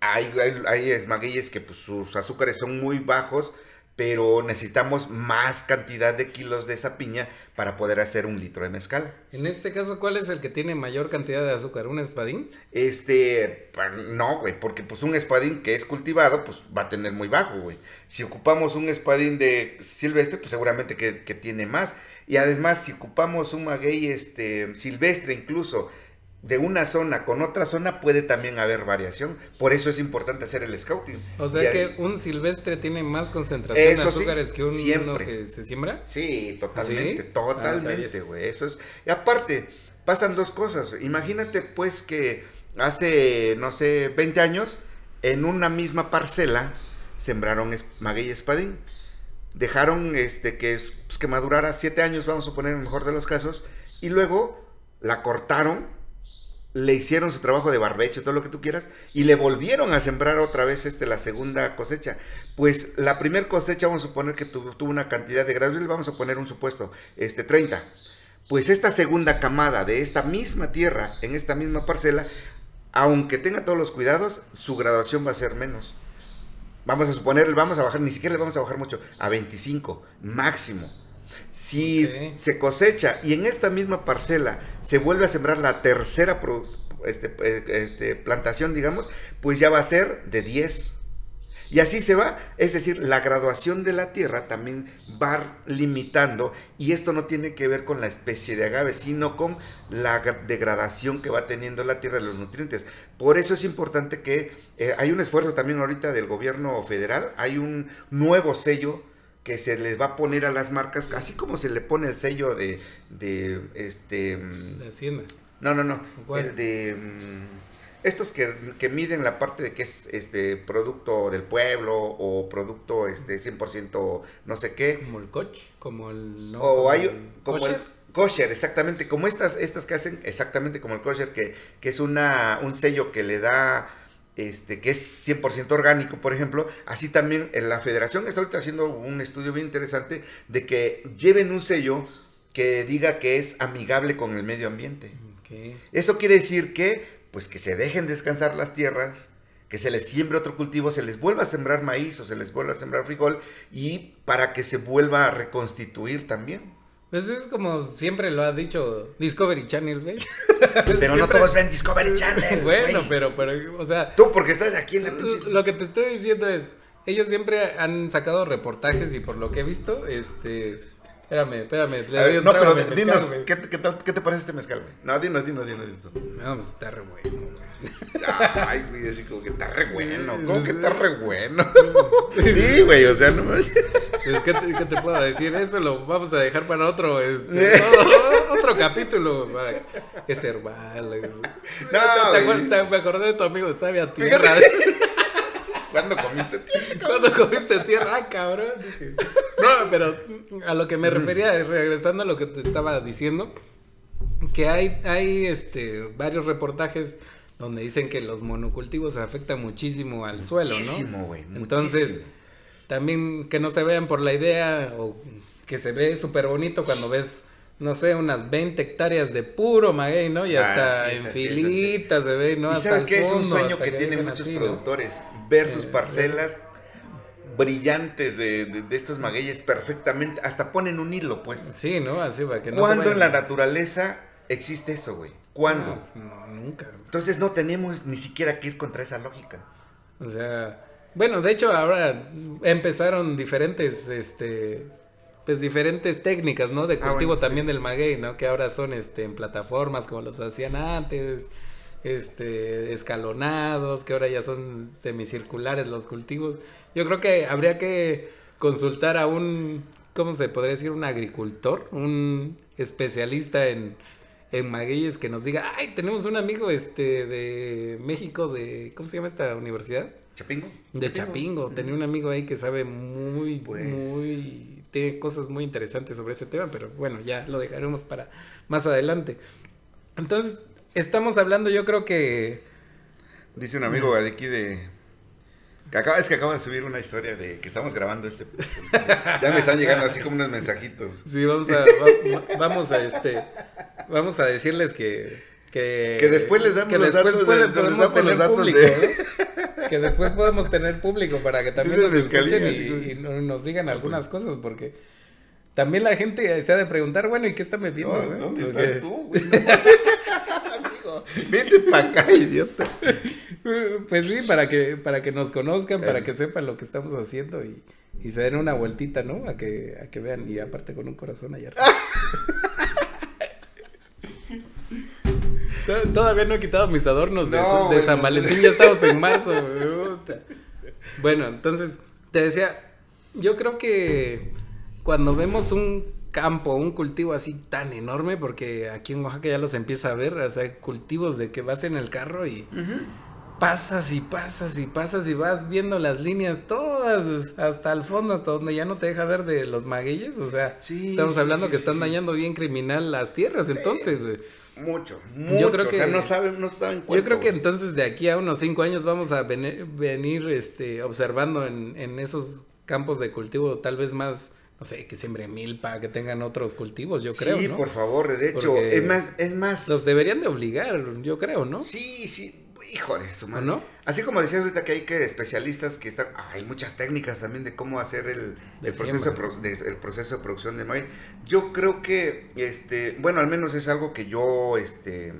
S1: hay, hay, hay magueyes que pues, sus azúcares son muy bajos pero necesitamos más cantidad de kilos de esa piña para poder hacer un litro de mezcal.
S2: En este caso, ¿cuál es el que tiene mayor cantidad de azúcar? ¿Un espadín?
S1: Este, no, güey, porque pues un espadín que es cultivado, pues va a tener muy bajo, güey. Si ocupamos un espadín de silvestre, pues seguramente que, tiene más. Y además, si ocupamos un maguey este, silvestre incluso, de una zona con otra zona puede también haber variación. Por eso es importante hacer el scouting.
S2: O sea que un silvestre tiene más concentración de azúcares que un siempre. que se siembra.
S1: Sí, totalmente, ah, totalmente, güey. eso es. Y aparte, pasan dos cosas. Imagínate pues que hace, no sé, 20 años, en una misma parcela, sembraron maguey y espadín. Dejaron este que, pues, que madurara 7 años, vamos a poner en el mejor de los casos, y luego la cortaron le hicieron su trabajo de barbecho, todo lo que tú quieras, y le volvieron a sembrar otra vez este, la segunda cosecha. Pues la primera cosecha, vamos a suponer que tuvo, una cantidad de grados, vamos a poner un supuesto, este, 30. Pues esta segunda camada de esta misma tierra, en esta misma parcela, aunque tenga todos los cuidados, su graduación va a ser menos. Vamos a suponer, vamos a bajar, ni siquiera le vamos a bajar mucho, a 25 máximo. Si se cosecha y en esta misma parcela se vuelve a sembrar la tercera este, eh, este, plantación, digamos, pues ya va a ser de 10. Y así se va, es decir, la graduación de la tierra también va limitando y esto no tiene que ver con la especie de agave, sino con la degradación que va teniendo la tierra de los nutrientes. Por eso es importante que eh, hay un esfuerzo también ahorita del gobierno federal, hay un nuevo sello que se les va a poner a las marcas, así como se le pone el sello de, de este...
S2: De Hacienda.
S1: No, no, no. El de... Mm, estos que, miden la parte de que es este producto del pueblo o producto este 100% no sé qué.
S2: Como el coach, como el...
S1: No, o hay, como el kosher, exactamente, como estas, estas que hacen exactamente como el kosher, que, que es una, un sello que le da este, que es 100% orgánico, por ejemplo, así también en la federación está ahorita haciendo un estudio bien interesante de que lleven un sello que diga que es amigable con el medio ambiente. Eso quiere decir que, pues que se dejen descansar las tierras, que se les siembre otro cultivo, se les vuelva a sembrar maíz o se les vuelva a sembrar frijol y para que se vuelva a reconstituir también.
S2: Pues es como siempre lo ha dicho Discovery Channel, güey. <laughs>
S1: Pero no todos ven Discovery Channel.
S2: bueno, pero, pero, o sea.
S1: Tú, porque estás aquí en la
S2: Lo que te estoy diciendo es. Ellos siempre han sacado reportajes y por lo que he visto, este. Espérame, espérame. Le doy un
S1: no, pero dinos, ¿qué, qué, qué, te parece este mezcal, güey? No, dinos, dinos, dinos esto.
S2: No, pues está re bueno, güey. <laughs>
S1: Ay, güey, así como que está re bueno. ¿Cómo que está re bueno? <laughs> Sí, güey, o sea, no
S2: es. ¿qué, te, ¿Qué te puedo decir? Eso lo vamos a dejar para otro, este, otro capítulo. Para... Es herbal. No, te, te, me acordé de tu amigo Sabia Tierra. <laughs>
S1: ¿Cuándo comiste tierra? <laughs>
S2: ¿Cuándo comiste tierra? Ah, cabrón. No, pero a lo que me refería, regresando a lo que te estaba diciendo, que hay, hay este, varios reportajes donde dicen que los monocultivos afectan muchísimo al suelo,
S1: muchísimo, güey.
S2: Entonces, también que no se vean por la idea o que se ve súper bonito cuando ves no sé, unas 20 hectáreas de puro maguey, ¿no? Y ah, hasta en filitas se ve, ¿no?
S1: Y sabes que es un sueño que, tienen muchos productores, ver sus eh, parcelas brillantes de, de, estos magueyes perfectamente, hasta ponen un hilo, pues.
S2: Sí, ¿no? Así para que no
S1: ¿Cuándo en la naturaleza existe eso, güey? ¿Cuándo?
S2: Pues, no, nunca.
S1: Entonces no tenemos ni siquiera que ir contra esa lógica.
S2: O sea, bueno, de hecho ahora empezaron diferentes, este, pues diferentes técnicas, ¿no? De ah, cultivo también del maguey, ¿no? Que ahora son, este, en plataformas como los hacían antes, este, escalonados, que ahora ya son semicirculares los cultivos. Yo creo que habría que consultar a un, ¿cómo se podría decir? Un agricultor, un especialista en en Magueyes que nos diga, ay, tenemos un amigo este de México de, ¿cómo se llama esta universidad?
S1: Chapingo.
S2: De Chapingo. Tenía un amigo ahí que sabe muy, pues... muy, tiene cosas muy interesantes sobre ese tema, pero bueno, ya lo dejaremos para más adelante. Entonces, estamos hablando, yo creo que...
S1: Dice un amigo de aquí de Acaba, es que acabo de subir una historia de que estamos grabando este. <laughs> ya me están llegando así como unos mensajitos.
S2: Sí, vamos a, vamos a este, vamos a decirles que que,
S1: que después les damos los datos
S2: de, podemos tener público, que después podemos tener público para que también nos escuchen y, y, nos digan algunas cosas porque también la gente se ha de preguntar, bueno, ¿y qué está metiendo?
S1: ¿Dónde estás tú, güey? <laughs> Amigo, vete para acá, idiota.
S2: Pues sí, para que, para que nos conozcan, para que sepan lo que estamos haciendo y, y se den una vueltita, ¿no? A que, a que vean, y aparte con un corazón allá <laughs> Todavía no he quitado mis adornos de, de San Valentín, ya estamos en marzo. Bueno, entonces, te decía, yo creo que cuando vemos un campo, un cultivo así tan enorme, porque aquí en Oaxaca ya los empieza a ver, o sea, cultivos de que vas en el carro y pasas y pasas y pasas y vas viendo las líneas todas hasta el fondo, hasta donde ya no te deja ver de los magueyes, o sea, estamos hablando que están dañando bien criminal las tierras, entonces, güey.
S1: Mucho, mucho. Yo creo que, o sea, no saben, no saben
S2: cuánto, Yo creo que entonces de aquí a unos cinco años vamos a venir, venir este, observando en, en esos campos de cultivo tal vez más no sé, que siembren milpa, que tengan otros cultivos, yo creo. Sí,
S1: por favor, de hecho, es más, es más.
S2: Los deberían de obligar, yo creo, ¿no?
S1: Sí, sí. Híjole, su madre. ¿No? Así como decías ahorita que hay que especialistas que están. hay muchas técnicas también de cómo hacer el, proceso, de, el proceso de producción de maíz. Yo creo que, este, bueno, al menos es algo que yo, este,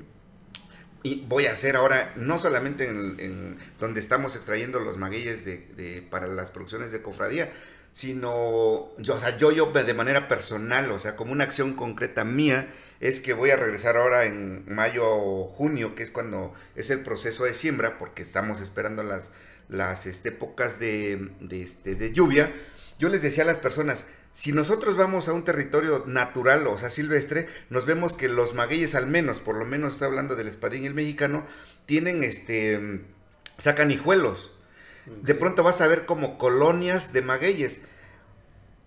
S1: y voy a hacer ahora, no solamente en, donde estamos extrayendo los magueyes de, para las producciones de cofradía, sino, yo, o sea, yo, yo de manera personal, o sea, como una acción concreta mía, es que voy a regresar ahora en mayo o junio, que es cuando es el proceso de siembra, porque estamos esperando las, las este, épocas de, de, este, de lluvia. Yo les decía a las personas, si nosotros vamos a un territorio natural, o sea, silvestre, nos vemos que los magueyes al menos, por lo menos está hablando del espadín y el mexicano, tienen este, sacan hijuelos. De pronto vas a ver como colonias de magueyes.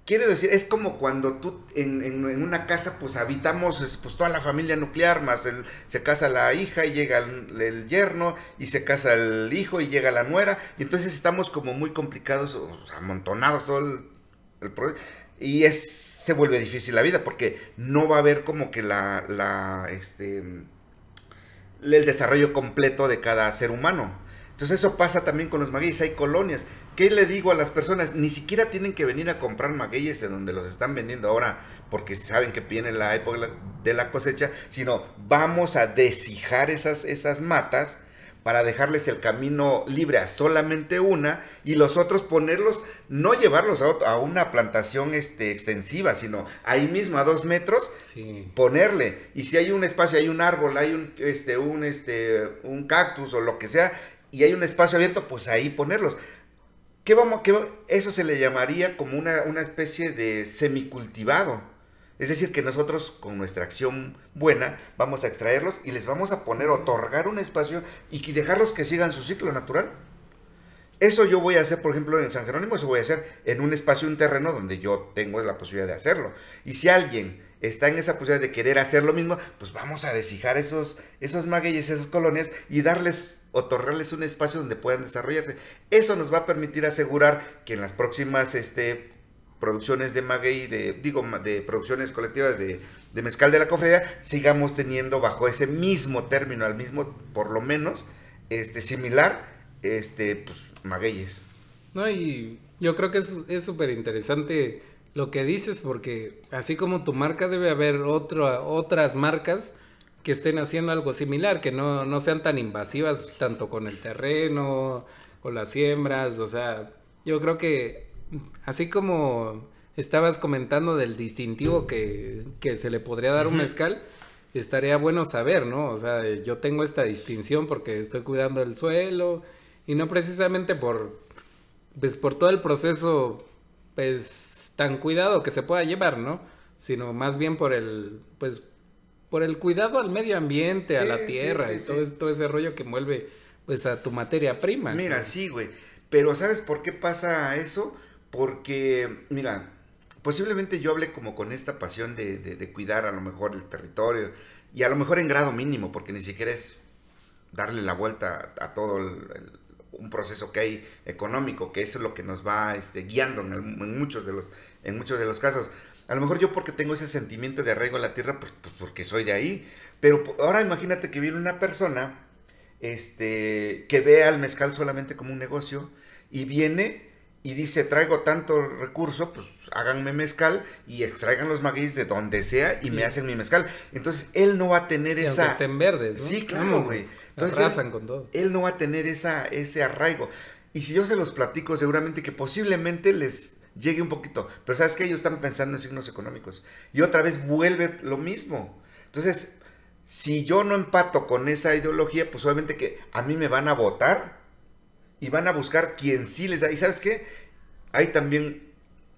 S1: Quiere decir, es como cuando tú en, una casa pues habitamos pues toda la familia nuclear, más se casa la hija y llega el, yerno y se casa el hijo y llega la nuera y entonces estamos como muy complicados, amontonados todo el, el y es, se vuelve difícil la vida porque no va a haber como que la, la este, el desarrollo completo de cada ser humano. Entonces eso pasa también con los magueyes, hay colonias. ¿Qué le digo a las personas? Ni siquiera tienen que venir a comprar magueyes de donde los están vendiendo ahora porque saben que viene la época de la cosecha, sino vamos a deshijar esas, esas matas para dejarles el camino libre a solamente una y los otros ponerlos, no llevarlos a, una plantación este, extensiva, sino ahí mismo a dos metros, ponerle. Y si hay un espacio, hay un árbol, hay un, este, un, este, un cactus o lo que sea, y hay un espacio abierto, pues ahí ponerlos. ¿Qué vamos, qué, eso se le llamaría como una, una especie de semicultivado. Es decir, que nosotros con nuestra acción buena vamos a extraerlos y les vamos a poner, otorgar un espacio y dejarlos que sigan su ciclo natural. Eso yo voy a hacer, por ejemplo, en San Jerónimo, eso voy a hacer en un espacio, un terreno donde yo tengo la posibilidad de hacerlo. Y si alguien está en esa posibilidad de querer hacer lo mismo, pues vamos a deshijar esos, esos magueyes, esas colonias y darles, otorgarles un espacio donde puedan desarrollarse. Eso nos va a permitir asegurar que en las próximas este, producciones de maguey, de, digo, de producciones colectivas de, de mezcal de la cofradía, sigamos teniendo bajo ese mismo término, al mismo, por lo menos, este, similar, este, pues, magueyes.
S2: No, y yo creo que es súper interesante lo que dices, porque así como tu marca debe haber otro, otras marcas que estén haciendo algo similar, que no, no sean tan invasivas tanto con el terreno, con las siembras, o sea, yo creo que así como estabas comentando del distintivo que, que se le podría dar un mezcal, estaría bueno saber, ¿no? O sea, yo tengo esta distinción porque estoy cuidando el suelo y no precisamente por, pues por todo el proceso, pues tan cuidado que se pueda llevar, ¿no? Sino más bien por el, pues, por el cuidado al medio ambiente, a la tierra y todo, todo ese rollo que envuelve, pues, a tu materia prima.
S1: Mira, sí, güey. Pero ¿sabes por qué pasa eso? Porque, mira, posiblemente yo hable como con esta pasión de, de, cuidar a lo mejor el territorio y a lo mejor en grado mínimo, porque ni siquiera es darle la vuelta a, todo un proceso que hay económico, que eso es lo que nos va este, guiando en, muchos de los, en muchos de los casos. A lo mejor yo porque tengo ese sentimiento de arraigo a la tierra, pues, pues porque soy de ahí. Pero ahora imagínate que viene una persona este, que ve al mezcal solamente como un negocio y viene y dice, traigo tanto recurso, pues háganme mezcal y extraigan los magueyes de donde sea y me hacen mi mezcal. Entonces, él no va a tener
S2: y
S1: esa...
S2: estén verdes, ¿no?
S1: Sí, claro, güey.
S2: Entonces, con todo.
S1: él no va a tener esa, ese arraigo. Y si yo se los platico, seguramente que posiblemente les llegue un poquito. Pero ¿sabes qué? Ellos están pensando en signos económicos. Y otra vez vuelve lo mismo. Entonces, si yo no empato con esa ideología, pues obviamente que a mí me van a votar y van a buscar quien sí les da. ¿Y sabes qué? Hay también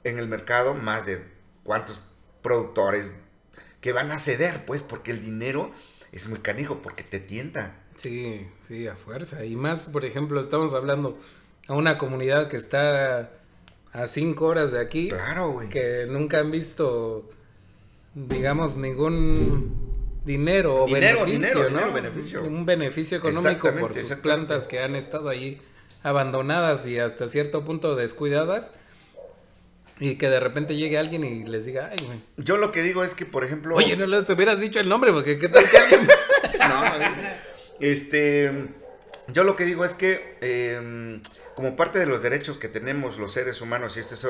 S1: en el mercado más de cuántos productores que van a ceder, pues, porque el dinero es muy canijo, porque te tienta.
S2: Sí, sí, a fuerza. Y más, por ejemplo, estamos hablando a una comunidad que está a cinco horas de aquí.
S1: Claro, güey.
S2: Que nunca han visto, digamos, ningún dinero o beneficio, ¿no?
S1: beneficio.
S2: Un beneficio económico por sus plantas que han estado allí abandonadas y hasta cierto punto descuidadas. Y que de repente llegue alguien y les diga, ay, güey.
S1: Yo lo que digo es que, por ejemplo.
S2: Oye, no les hubieras dicho el nombre, porque qué tal que alguien. <laughs> <laughs>
S1: no, este. Yo lo que digo es que, em, como parte de los derechos que tenemos los seres humanos, y esto es.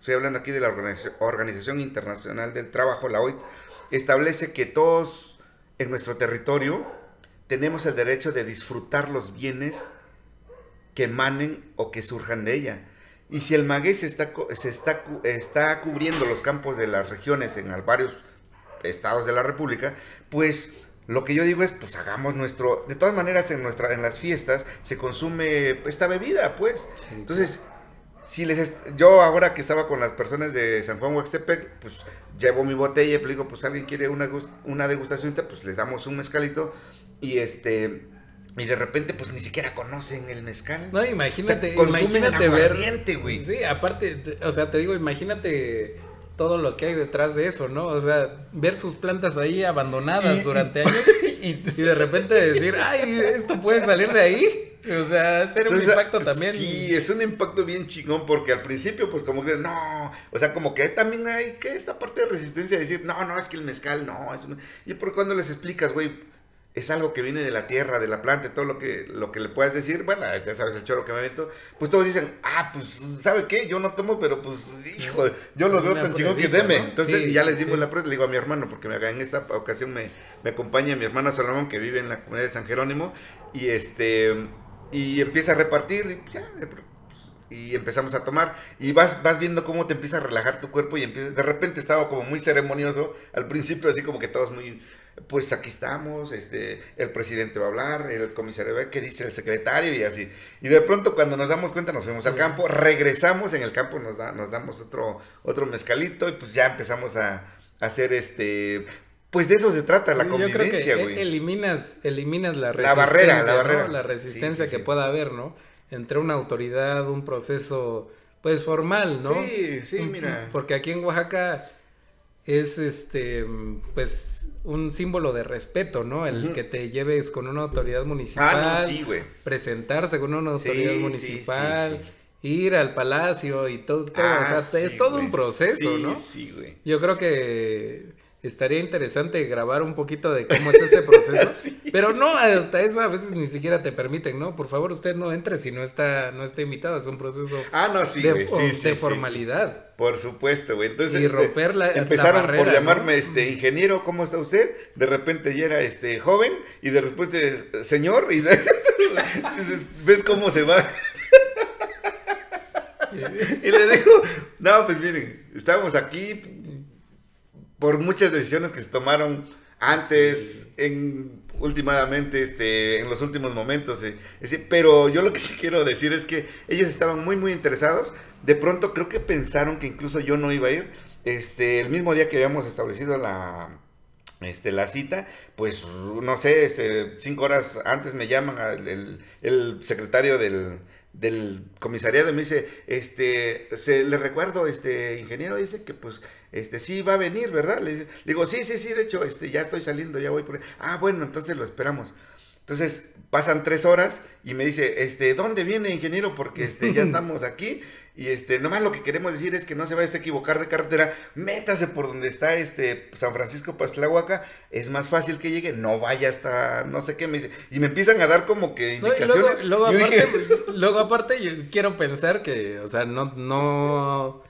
S1: Estoy hablando aquí de la Organización Internacional del Trabajo, la OIT, establece que todos en nuestro territorio tenemos el derecho de disfrutar los bienes que emanen o que surjan de ella. Y si el maguey se está, está cubriendo los campos de las regiones en varios estados de la República, pues lo que yo digo es, pues hagamos nuestro, de todas maneras en nuestra, en las fiestas se consume esta bebida, pues. Entonces, si les, yo ahora que estaba con las personas de San Juan Huaxtepec, pues llevo mi botella y le digo, pues alguien quiere una, una degustación, pues les damos un mezcalito y este, y de repente, pues ni siquiera conocen el mezcal.
S2: No, imagínate, imagínate ver.
S1: güey.
S2: Sí, aparte, o sea, te digo, imagínate todo lo que hay detrás de eso, ¿no? O sea, ver sus plantas ahí abandonadas durante años <laughs> y, de repente decir, ay, esto puede salir de ahí. O sea, hacer un impacto también.
S1: Sí, es un impacto bien chingón porque al principio, pues como que no, o sea, como que también hay que esta parte de resistencia de decir, no, no, es que el mezcal no. Es Y por cuando les explicas, güey, es algo que viene de la tierra, de la planta, todo lo que, lo que le puedas decir, bueno, ya sabes el choro que me meto, pues todos dicen, ah, pues, ¿sabe qué? Yo no tomo, pero pues, hijo, yo lo veo tan chingón que deme. Entonces ya les dimos la prueba, le digo a mi hermano, porque en esta ocasión me, me acompaña mi hermano Salomón, que vive en la comunidad de San Jerónimo, y este, y empieza a repartir, y ya, pues, y empezamos a tomar y vas, vas viendo cómo te empieza a relajar tu cuerpo y empieza, de repente estaba como muy ceremonioso al principio así como que todos muy pues aquí estamos, este, el presidente va a hablar, el comisario va qué dice el secretario y así. Y de pronto cuando nos damos cuenta nos fuimos al campo, regresamos en el campo, nos, da, nos damos otro, otro mezcalito y pues ya empezamos a, hacer este... Pues de eso se trata la convivencia, güey.
S2: Eliminas, eliminas la
S1: resistencia. La barrera, la barrera.
S2: La resistencia que pueda haber, ¿no? entre una autoridad, un proceso pues formal, ¿no?
S1: Sí, sí, mira.
S2: Porque aquí en Oaxaca es este pues un símbolo de respeto, ¿no? El que te lleves con una autoridad municipal.
S1: Ah, no, sí, güey.
S2: Presentarse con una autoridad municipal. ir al palacio y todo, todo o sea, ah, es todo un proceso, ¿no?
S1: Sí, güey.
S2: Yo creo que estaría interesante grabar un poquito de cómo es ese proceso. <laughs> Pero no, hasta eso a veces ni siquiera te permiten, ¿no? Por favor, usted no entre si no está, no está invitado. Es un proceso
S1: ah, no, sí,
S2: de, de formalidad.
S1: Por supuesto, güey. Entonces,
S2: y romper la,
S1: empezaron por llamarme este ingeniero, ¿cómo está usted? De repente ya era este joven y de repente señor y <laughs> ves cómo se va. <laughs> y le digo, no, pues miren, estábamos aquí por muchas decisiones que se tomaron antes, en últimamente, este, en los últimos momentos. Eh, pero yo lo que sí quiero decir es que ellos estaban muy, muy interesados. De pronto creo que pensaron que incluso yo no iba a ir. Este, el mismo día que habíamos establecido la, este, la cita, pues no sé, este, cinco horas antes me llaman el secretario del, del comisariado me dice, este, se, le recuerdo, este, ingeniero, dice que pues, este, sí va a venir, ¿verdad? Le, digo, sí, sí, sí, de hecho, este, ya estoy saliendo, ya voy por Ah, bueno, entonces lo esperamos. Entonces pasan tres horas y me dice, este, ¿dónde viene ingeniero? Porque este, ya <laughs> estamos aquí y este, nomás lo que queremos decir es que no se vaya a equivocar de carretera, métase por donde está este San Francisco Pastlahuaca, es más fácil que llegue, no vaya hasta no sé qué me dice. Y me empiezan a dar como que indicaciones.
S2: luego, aparte, <laughs> luego, aparte, yo quiero pensar que, o sea, no, no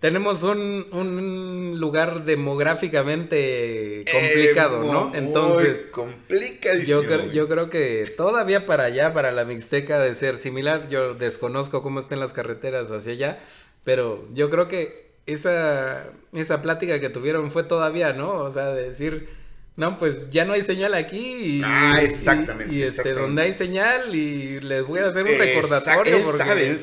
S2: tenemos un, un lugar demográficamente complicado, ¿no? Entonces.
S1: Complicadísimo.
S2: Yo, yo creo que todavía para allá, para la Mixteca, de ser similar, yo desconozco cómo estén las carreteras hacia allá, pero yo creo que esa, esa plática que tuvieron fue todavía, ¿no? O sea, de decir no, pues ya no hay señal aquí y,
S1: ah, exactamente,
S2: y, este donde hay señal y les voy a hacer un recordatorio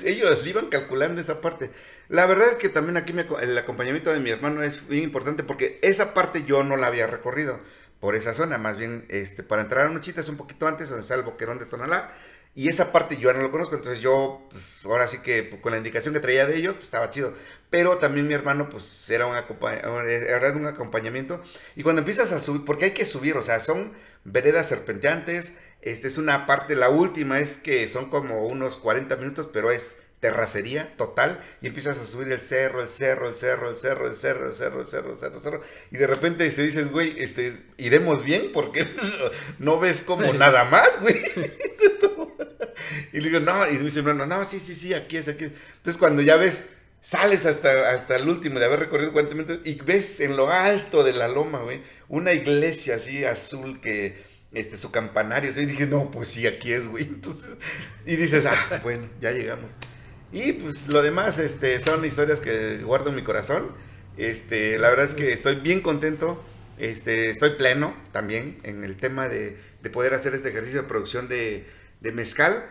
S1: ellos iban calculando esa parte. La verdad es que también aquí el acompañamiento de mi hermano es bien importante porque esa parte yo no la había recorrido por esa zona, más bien este para entrar a Nuchitas un poquito antes donde está el boquerón de Tonalá y esa parte yo no lo conozco, entonces yo, pues ahora sí que pues, con la indicación que traía de ellos, pues estaba chido. Pero también mi hermano, pues era un, era un acompañamiento. Y cuando empiezas a subir, porque hay que subir, o sea, son veredas serpenteantes. Esta es una parte, la última es que son como unos 40 minutos, pero es terracería total y empiezas a subir el cerro, el cerro, el cerro, el cerro, el cerro, el cerro, el cerro, el cerro, el cerro, y de repente te este, dices, güey, este, iremos bien porque <laughs> no ves como <laughs> nada más, güey. <laughs> y le digo, no, y me dice, no, no, sí, sí, sí, aquí es, aquí es. Entonces cuando ya ves, sales hasta, hasta el último de haber recorrido 40 minutos y ves en lo alto de la loma, güey, una iglesia así azul que este, su campanario. Y dije, no, pues sí, aquí es, güey. <laughs> Entonces, y dices, ah, bueno, ya llegamos. Y pues lo demás este, son historias que guardo en mi corazón. Este, la verdad es que estoy bien contento. Este, estoy pleno también en el tema de, de poder hacer este ejercicio de producción de, de mezcal.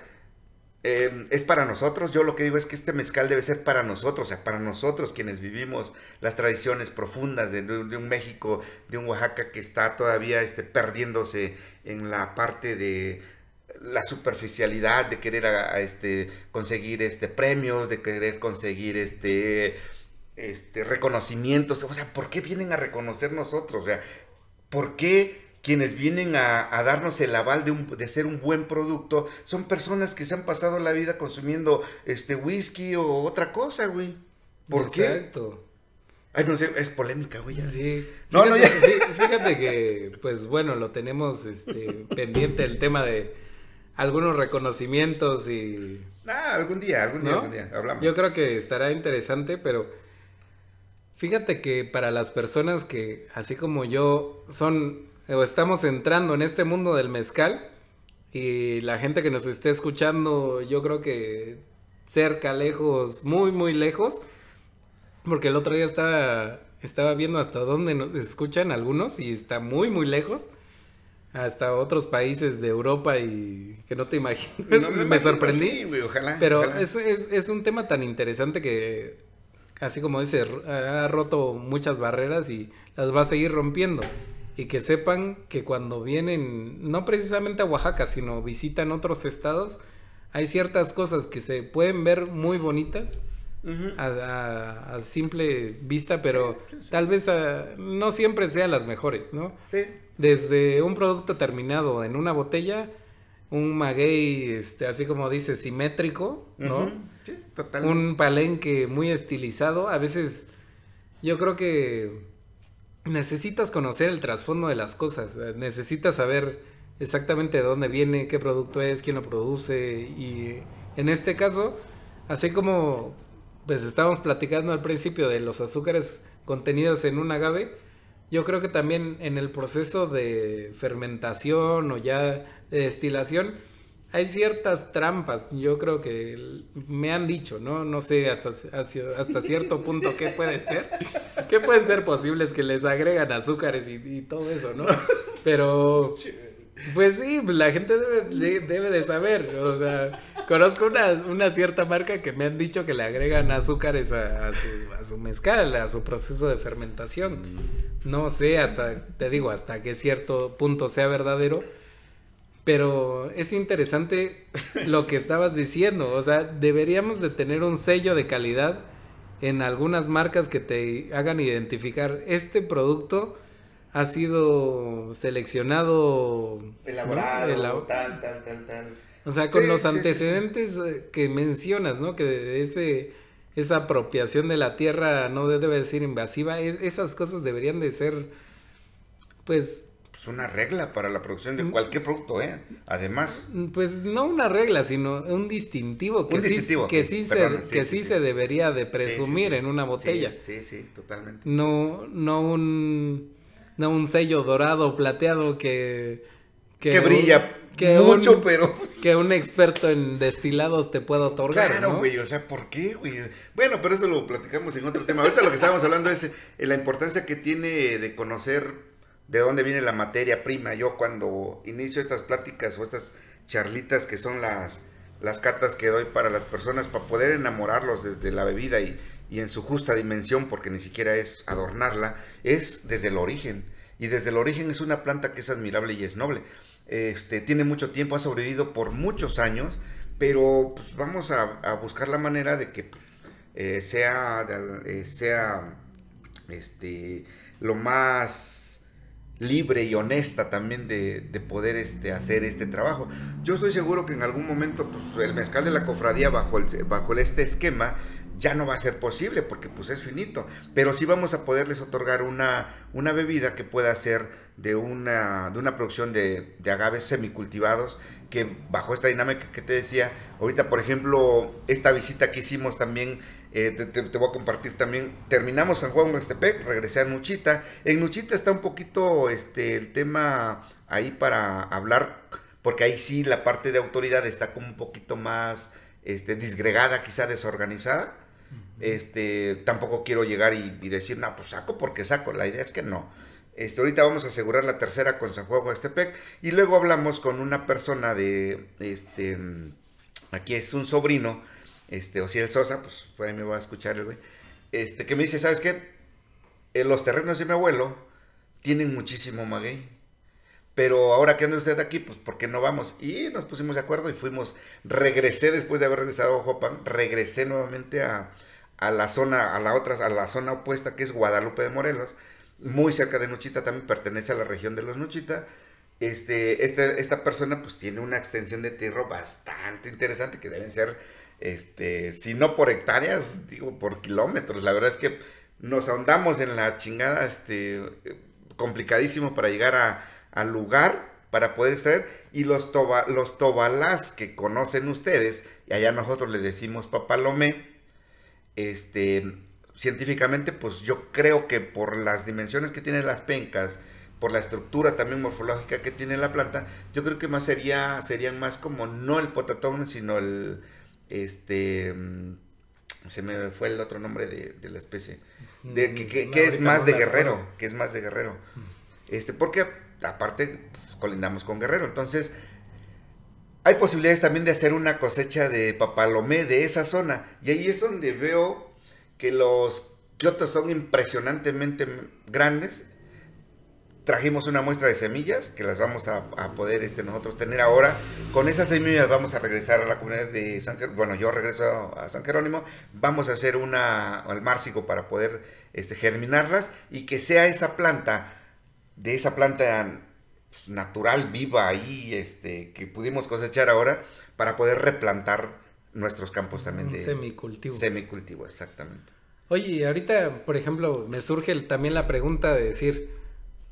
S1: Eh, es para nosotros. Yo lo que digo es que este mezcal debe ser para nosotros, o sea, para nosotros quienes vivimos las tradiciones profundas de, un México, de un Oaxaca que está todavía este, perdiéndose en la parte de la superficialidad de querer a, este, conseguir este, premios, de querer conseguir este, este, reconocimientos. O sea, ¿por qué vienen a reconocer nosotros? O sea, ¿por qué quienes vienen a, darnos el aval de, un, de, ser un buen producto son personas que se han pasado la vida consumiendo este whisky o otra cosa, güey? ¿Por Exacto. qué? Ay, no sé, es polémica, güey.
S2: Sí. No, fíjate, no, Fíjate que, pues bueno, lo tenemos este, pendiente el tema de algunos reconocimientos y...
S1: Ah, algún día, algún día, algún día, hablamos.
S2: Yo creo que estará interesante, pero fíjate que para las personas que, así como yo, son o estamos entrando en este mundo del mezcal y la gente que nos esté escuchando, yo creo que cerca, lejos, muy, muy lejos, porque el otro día estaba, estaba viendo hasta dónde nos escuchan algunos y está muy, muy lejos hasta otros países de Europa y que no te imaginas. me, sorprendí.
S1: ojalá.
S2: Pero Es, es, un tema tan interesante que, así como dice, ha roto muchas barreras y las va a seguir rompiendo. Y que sepan que cuando vienen, no precisamente a Oaxaca, sino visitan otros estados, hay ciertas cosas que se pueden ver muy bonitas a, simple vista, pero tal vez ah, no siempre sean las mejores, ¿no?
S1: Sí.
S2: Desde un producto terminado en una botella, un maguey, este, así como dice, simétrico, ¿no?
S1: Sí, totalmente.
S2: Un palenque muy estilizado. A veces yo creo que necesitas conocer el trasfondo de las cosas. Necesitas saber exactamente de dónde viene, qué producto es, quién lo produce. Y en este caso, así como pues estábamos platicando al principio de los azúcares contenidos en un agave, yo creo que también en el proceso de fermentación o ya de destilación hay ciertas trampas, yo creo que me han dicho, ¿no? No sé hasta, hasta cierto <laughs> punto qué puede ser. ¿Qué pueden ser posibles que les agregan azúcares y, y todo eso, ¿no? Pero pues sí, la gente debe, debe de saber. O sea, conozco una, una, cierta marca que me han dicho que le agregan azúcares a, su, a su mezcal, a su proceso de fermentación. No sé hasta, te digo, hasta qué cierto punto sea verdadero. Pero es interesante <laughs> lo que estabas diciendo. O sea, deberíamos de tener un sello de calidad en algunas marcas que te hagan identificar este producto ha sido seleccionado.
S1: Elaborado, tal, tal, tal, tal.
S2: O sea, con los antecedentes eh, que mencionas, ¿no? Que ese, esa apropiación de la tierra no debe ser invasiva, es, esas cosas deberían de ser, pues...
S1: Pues una regla para la producción de mm. cualquier producto, ¿eh? Además.
S2: Mm, pues no una regla, sino un distintivo que sí, que sí, se, que sí, se debería de presumir en una botella.
S1: Sí, sí, totalmente.
S2: No, no un no un sello dorado, plateado que...
S1: Que, brilla mucho, pero...
S2: Pues que un experto en destilados te pueda otorgar,
S1: Claro, güey, o sea, ¿por qué, güey? Bueno, pero eso lo platicamos en otro tema. Ahorita lo que estábamos hablando es eh, la importancia que tiene de conocer de dónde viene la materia prima. Yo cuando inicio estas pláticas o estas charlitas que son las, las catas que doy para las personas para poder enamorarlos de la bebida y, y en su justa dimensión, porque ni siquiera es adornarla, es desde el origen. Y desde el origen es una planta que es admirable y es noble. Este, tiene mucho tiempo, ha sobrevivido por muchos años, pero pues, vamos a, buscar la manera de que pues, eh, sea, eh, sea este, lo más libre y honesta también de, poder este, hacer este trabajo. Yo estoy seguro que en algún momento pues, el mezcal de la cofradía bajo, el, bajo este esquema ya no va a ser posible porque pues es finito, pero sí vamos a poderles otorgar una, una bebida que pueda ser de una, de una producción de, de agaves semicultivados que bajo esta dinámica que te decía, ahorita por ejemplo, esta visita que hicimos también, eh, te, voy a compartir también, terminamos San Juan Huastepec, regresé a Nuchita, en Nuchita está un poquito este, el tema ahí para hablar, porque ahí sí la parte de autoridad está como un poquito más este, disgregada, quizá desorganizada, este, tampoco quiero llegar y, decir, no, pues saco porque saco. La idea es que no. Este, ahorita vamos a asegurar la tercera con San Juan Estepec. Y luego hablamos con una persona de, este, aquí es un sobrino, este, el Sosa, pues por ahí me va a escuchar el güey, este, que me dice, ¿sabes qué? En los terrenos de mi abuelo tienen muchísimo maguey. Pero ahora que anda usted aquí, pues ¿por qué no vamos? Y nos pusimos de acuerdo y fuimos, regresé después de haber regresado a Jopan, regresé nuevamente a, a la zona, a la otra, a la zona opuesta que es Guadalupe de Morelos, muy cerca de Nuchita, también pertenece a la región de los Nuchita. Este, este, esta persona pues tiene una extensión de tierra bastante interesante que deben ser, este, si no por hectáreas, digo por kilómetros. La verdad es que nos ahondamos en la chingada, este, complicadísimo para llegar al lugar para poder extraer y los, toba, los tobalás que conocen ustedes, y allá nosotros le decimos papalomé, este, científicamente, pues yo creo que por las dimensiones que tienen las pencas, por la estructura también morfológica que tiene la planta, yo creo que más sería, serían más como no el potatón, sino el, este, mm, se me fue el otro nombre de, la especie, de, que, que, es más de guerrero, que es más de guerrero, este, porque aparte pues, colindamos con guerrero, entonces hay posibilidades también de hacer una cosecha de papalomé de esa zona. Y ahí es donde veo que los quiotos son impresionantemente grandes. Trajimos una muestra de semillas que las vamos a, poder este, nosotros tener ahora. Con esas semillas vamos a regresar a la comunidad de San Jerónimo. Bueno, yo regreso a San Jerónimo. Vamos a hacer una al márcico para poder este, germinarlas y que sea esa planta, de esa planta pues, natural, viva ahí, este, que pudimos cosechar ahora, para poder replantar nuestros campos también de
S2: semicultivo.
S1: Semicultivo, exactamente.
S2: Oye, ahorita, por ejemplo, me surge también la pregunta de decir,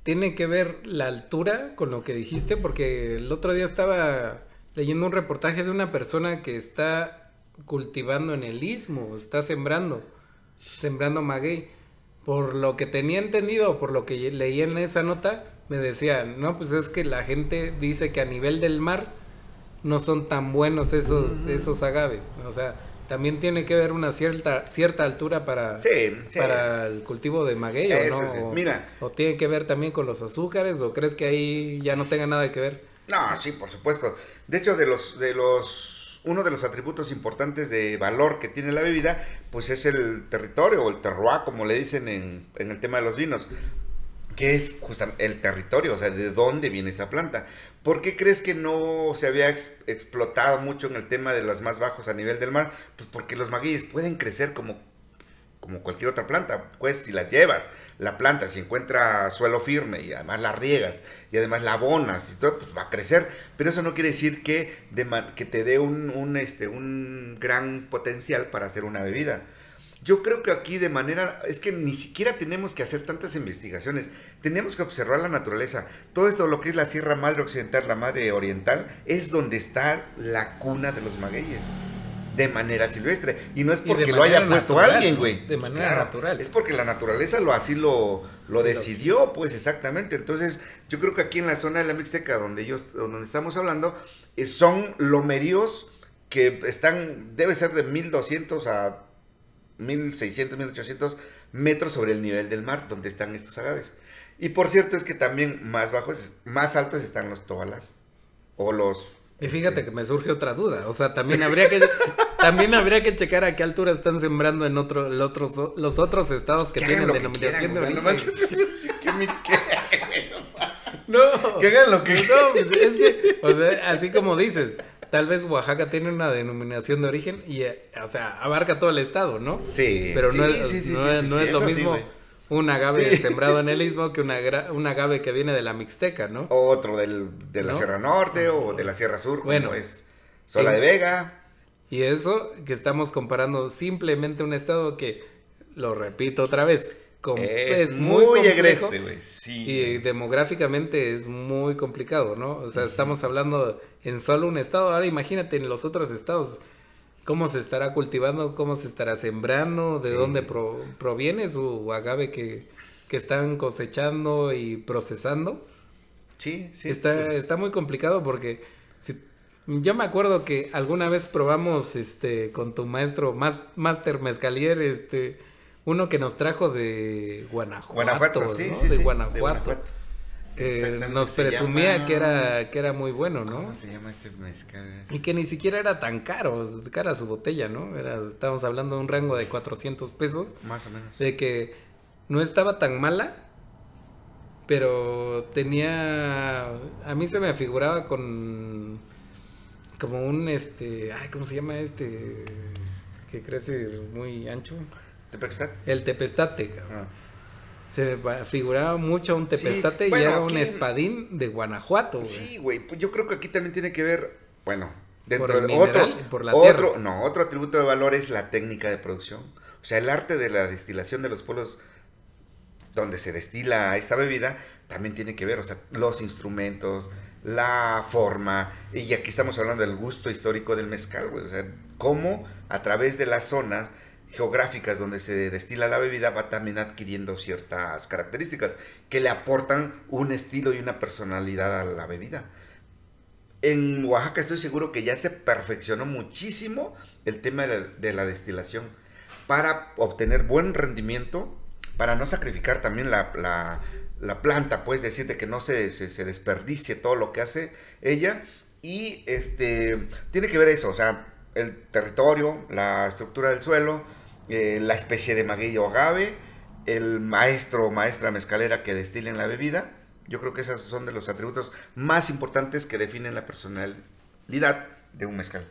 S2: ¿tiene que ver la altura con lo que dijiste? Porque el otro día estaba leyendo un reportaje de una persona que está cultivando en el istmo, está sembrando, sembrando maguey. Por lo que tenía entendido, por lo que leí en esa nota, me decían, no, pues es que la gente dice que a nivel del mar no son tan buenos esos, esos agaves. O sea, también tiene que haber una cierta cierta altura para, para el cultivo de maguey, ¿o no?
S1: Mira.
S2: O tiene que ver también con los azúcares, o crees que ahí ya no tenga nada que ver.
S1: No, sí, por supuesto. De hecho, de los, de los, uno de los atributos importantes de valor que tiene la bebida, pues es el territorio o el terroir, como le dicen en, en el tema de los vinos que es justamente el territorio, o sea, de dónde viene esa planta. ¿Por qué crees que no se había explotado mucho en el tema de los más bajos a nivel del mar? Pues porque los magueyes pueden crecer como, como cualquier otra planta. Pues si la llevas, la planta, si encuentra suelo firme y además la riegas y además la abonas y todo, pues va a crecer. Pero eso no quiere decir que, que te dé un, un, este, un gran potencial para hacer una bebida. Yo creo que aquí de manera, es que ni siquiera tenemos que hacer tantas investigaciones, tenemos que observar la naturaleza. Todo esto, lo que es la Sierra Madre Occidental, la Madre Oriental, es donde está la cuna de los magueyes. De manera silvestre. Y no es porque lo haya puesto alguien, güey.
S2: De manera natural.
S1: Es porque la naturaleza lo así lo, lo decidió, pues exactamente. Entonces, yo creo que aquí en la zona de la Mixteca, donde ellos, donde estamos hablando, eh, son lomeríos que están, debe ser de 1200 a 1600, 1800 metros sobre el nivel del mar, donde están estos agaves. Y por cierto es que también más bajos, más altos están los toalas o los...
S2: Y fíjate este, que me surge otra duda, o sea, también habría que <laughs> también habría que checar a qué altura están sembrando en otro, otros, los otros estados que, tienen denominación de origen. <laughs>
S1: No, que hagan lo que
S2: No, pues es que, o sea, así como dices, tal vez Oaxaca tiene una denominación de origen y, eh, o sea, abarca todo el estado, ¿no?
S1: Sí.
S2: Pero no, es, no, es lo mismo un agave sembrado en el istmo que una, un agave que viene de la Mixteca, ¿no?
S1: Otro del, de la Sierra Norte o de la Sierra Sur, bueno, es Sola de Vega.
S2: Y eso que estamos comparando simplemente un estado que, lo repito otra vez,
S1: es, muy, agreste, güey. Sí.
S2: Y demográficamente es muy complicado, ¿no? O sea, estamos hablando en solo un estado. Ahora imagínate en los otros estados cómo se estará cultivando, cómo se estará sembrando, de dónde proviene su agave que, que, están cosechando y procesando.
S1: Sí, sí.
S2: Está, pues está muy complicado porque si, yo me acuerdo que alguna vez probamos este con tu maestro, Master Mezcalier, este uno que nos trajo de Guanajuato. Guanajuato, sí, sí, de, Guanajuato. nos presumía que era que era muy bueno, ¿no?
S1: ¿Cómo se llama este mezcal?
S2: Y que ni siquiera era tan caro, cara su botella, ¿no? Era, estábamos hablando de un rango de 400 pesos.
S1: Más o menos.
S2: De que no estaba tan mala, pero tenía, a mí se me afiguraba con como un, este, ay, ¿cómo se llama este? Que crece muy ancho. El tepestate, ah. Se figuraba mucho un tepestate y era un espadín de Guanajuato.
S1: Sí, güey. Pues yo creo que aquí también tiene que ver, bueno, dentro de otro, por la otro, no, otro atributo de valor es la técnica de producción. O sea, el arte de la destilación de los pueblos donde se destila esta bebida también tiene que ver, o sea, los instrumentos, la forma, y aquí estamos hablando del gusto histórico del mezcal, güey, o sea, cómo a través de las zonas geográficas donde se destila la bebida va también adquiriendo ciertas características que le aportan un estilo y una personalidad a la bebida. En Oaxaca estoy seguro que ya se perfeccionó muchísimo el tema de la, destilación para obtener buen rendimiento, para no sacrificar también la, planta, pues decirte que no se, se, desperdicie todo lo que hace ella. Y este tiene que ver eso, o sea, el territorio, la estructura del suelo, eh, la especie de maguey o agave, el maestro o maestra mezcalera que destilen la bebida, Yo creo que esos son de los atributos más importantes que definen la personalidad de un mezcal.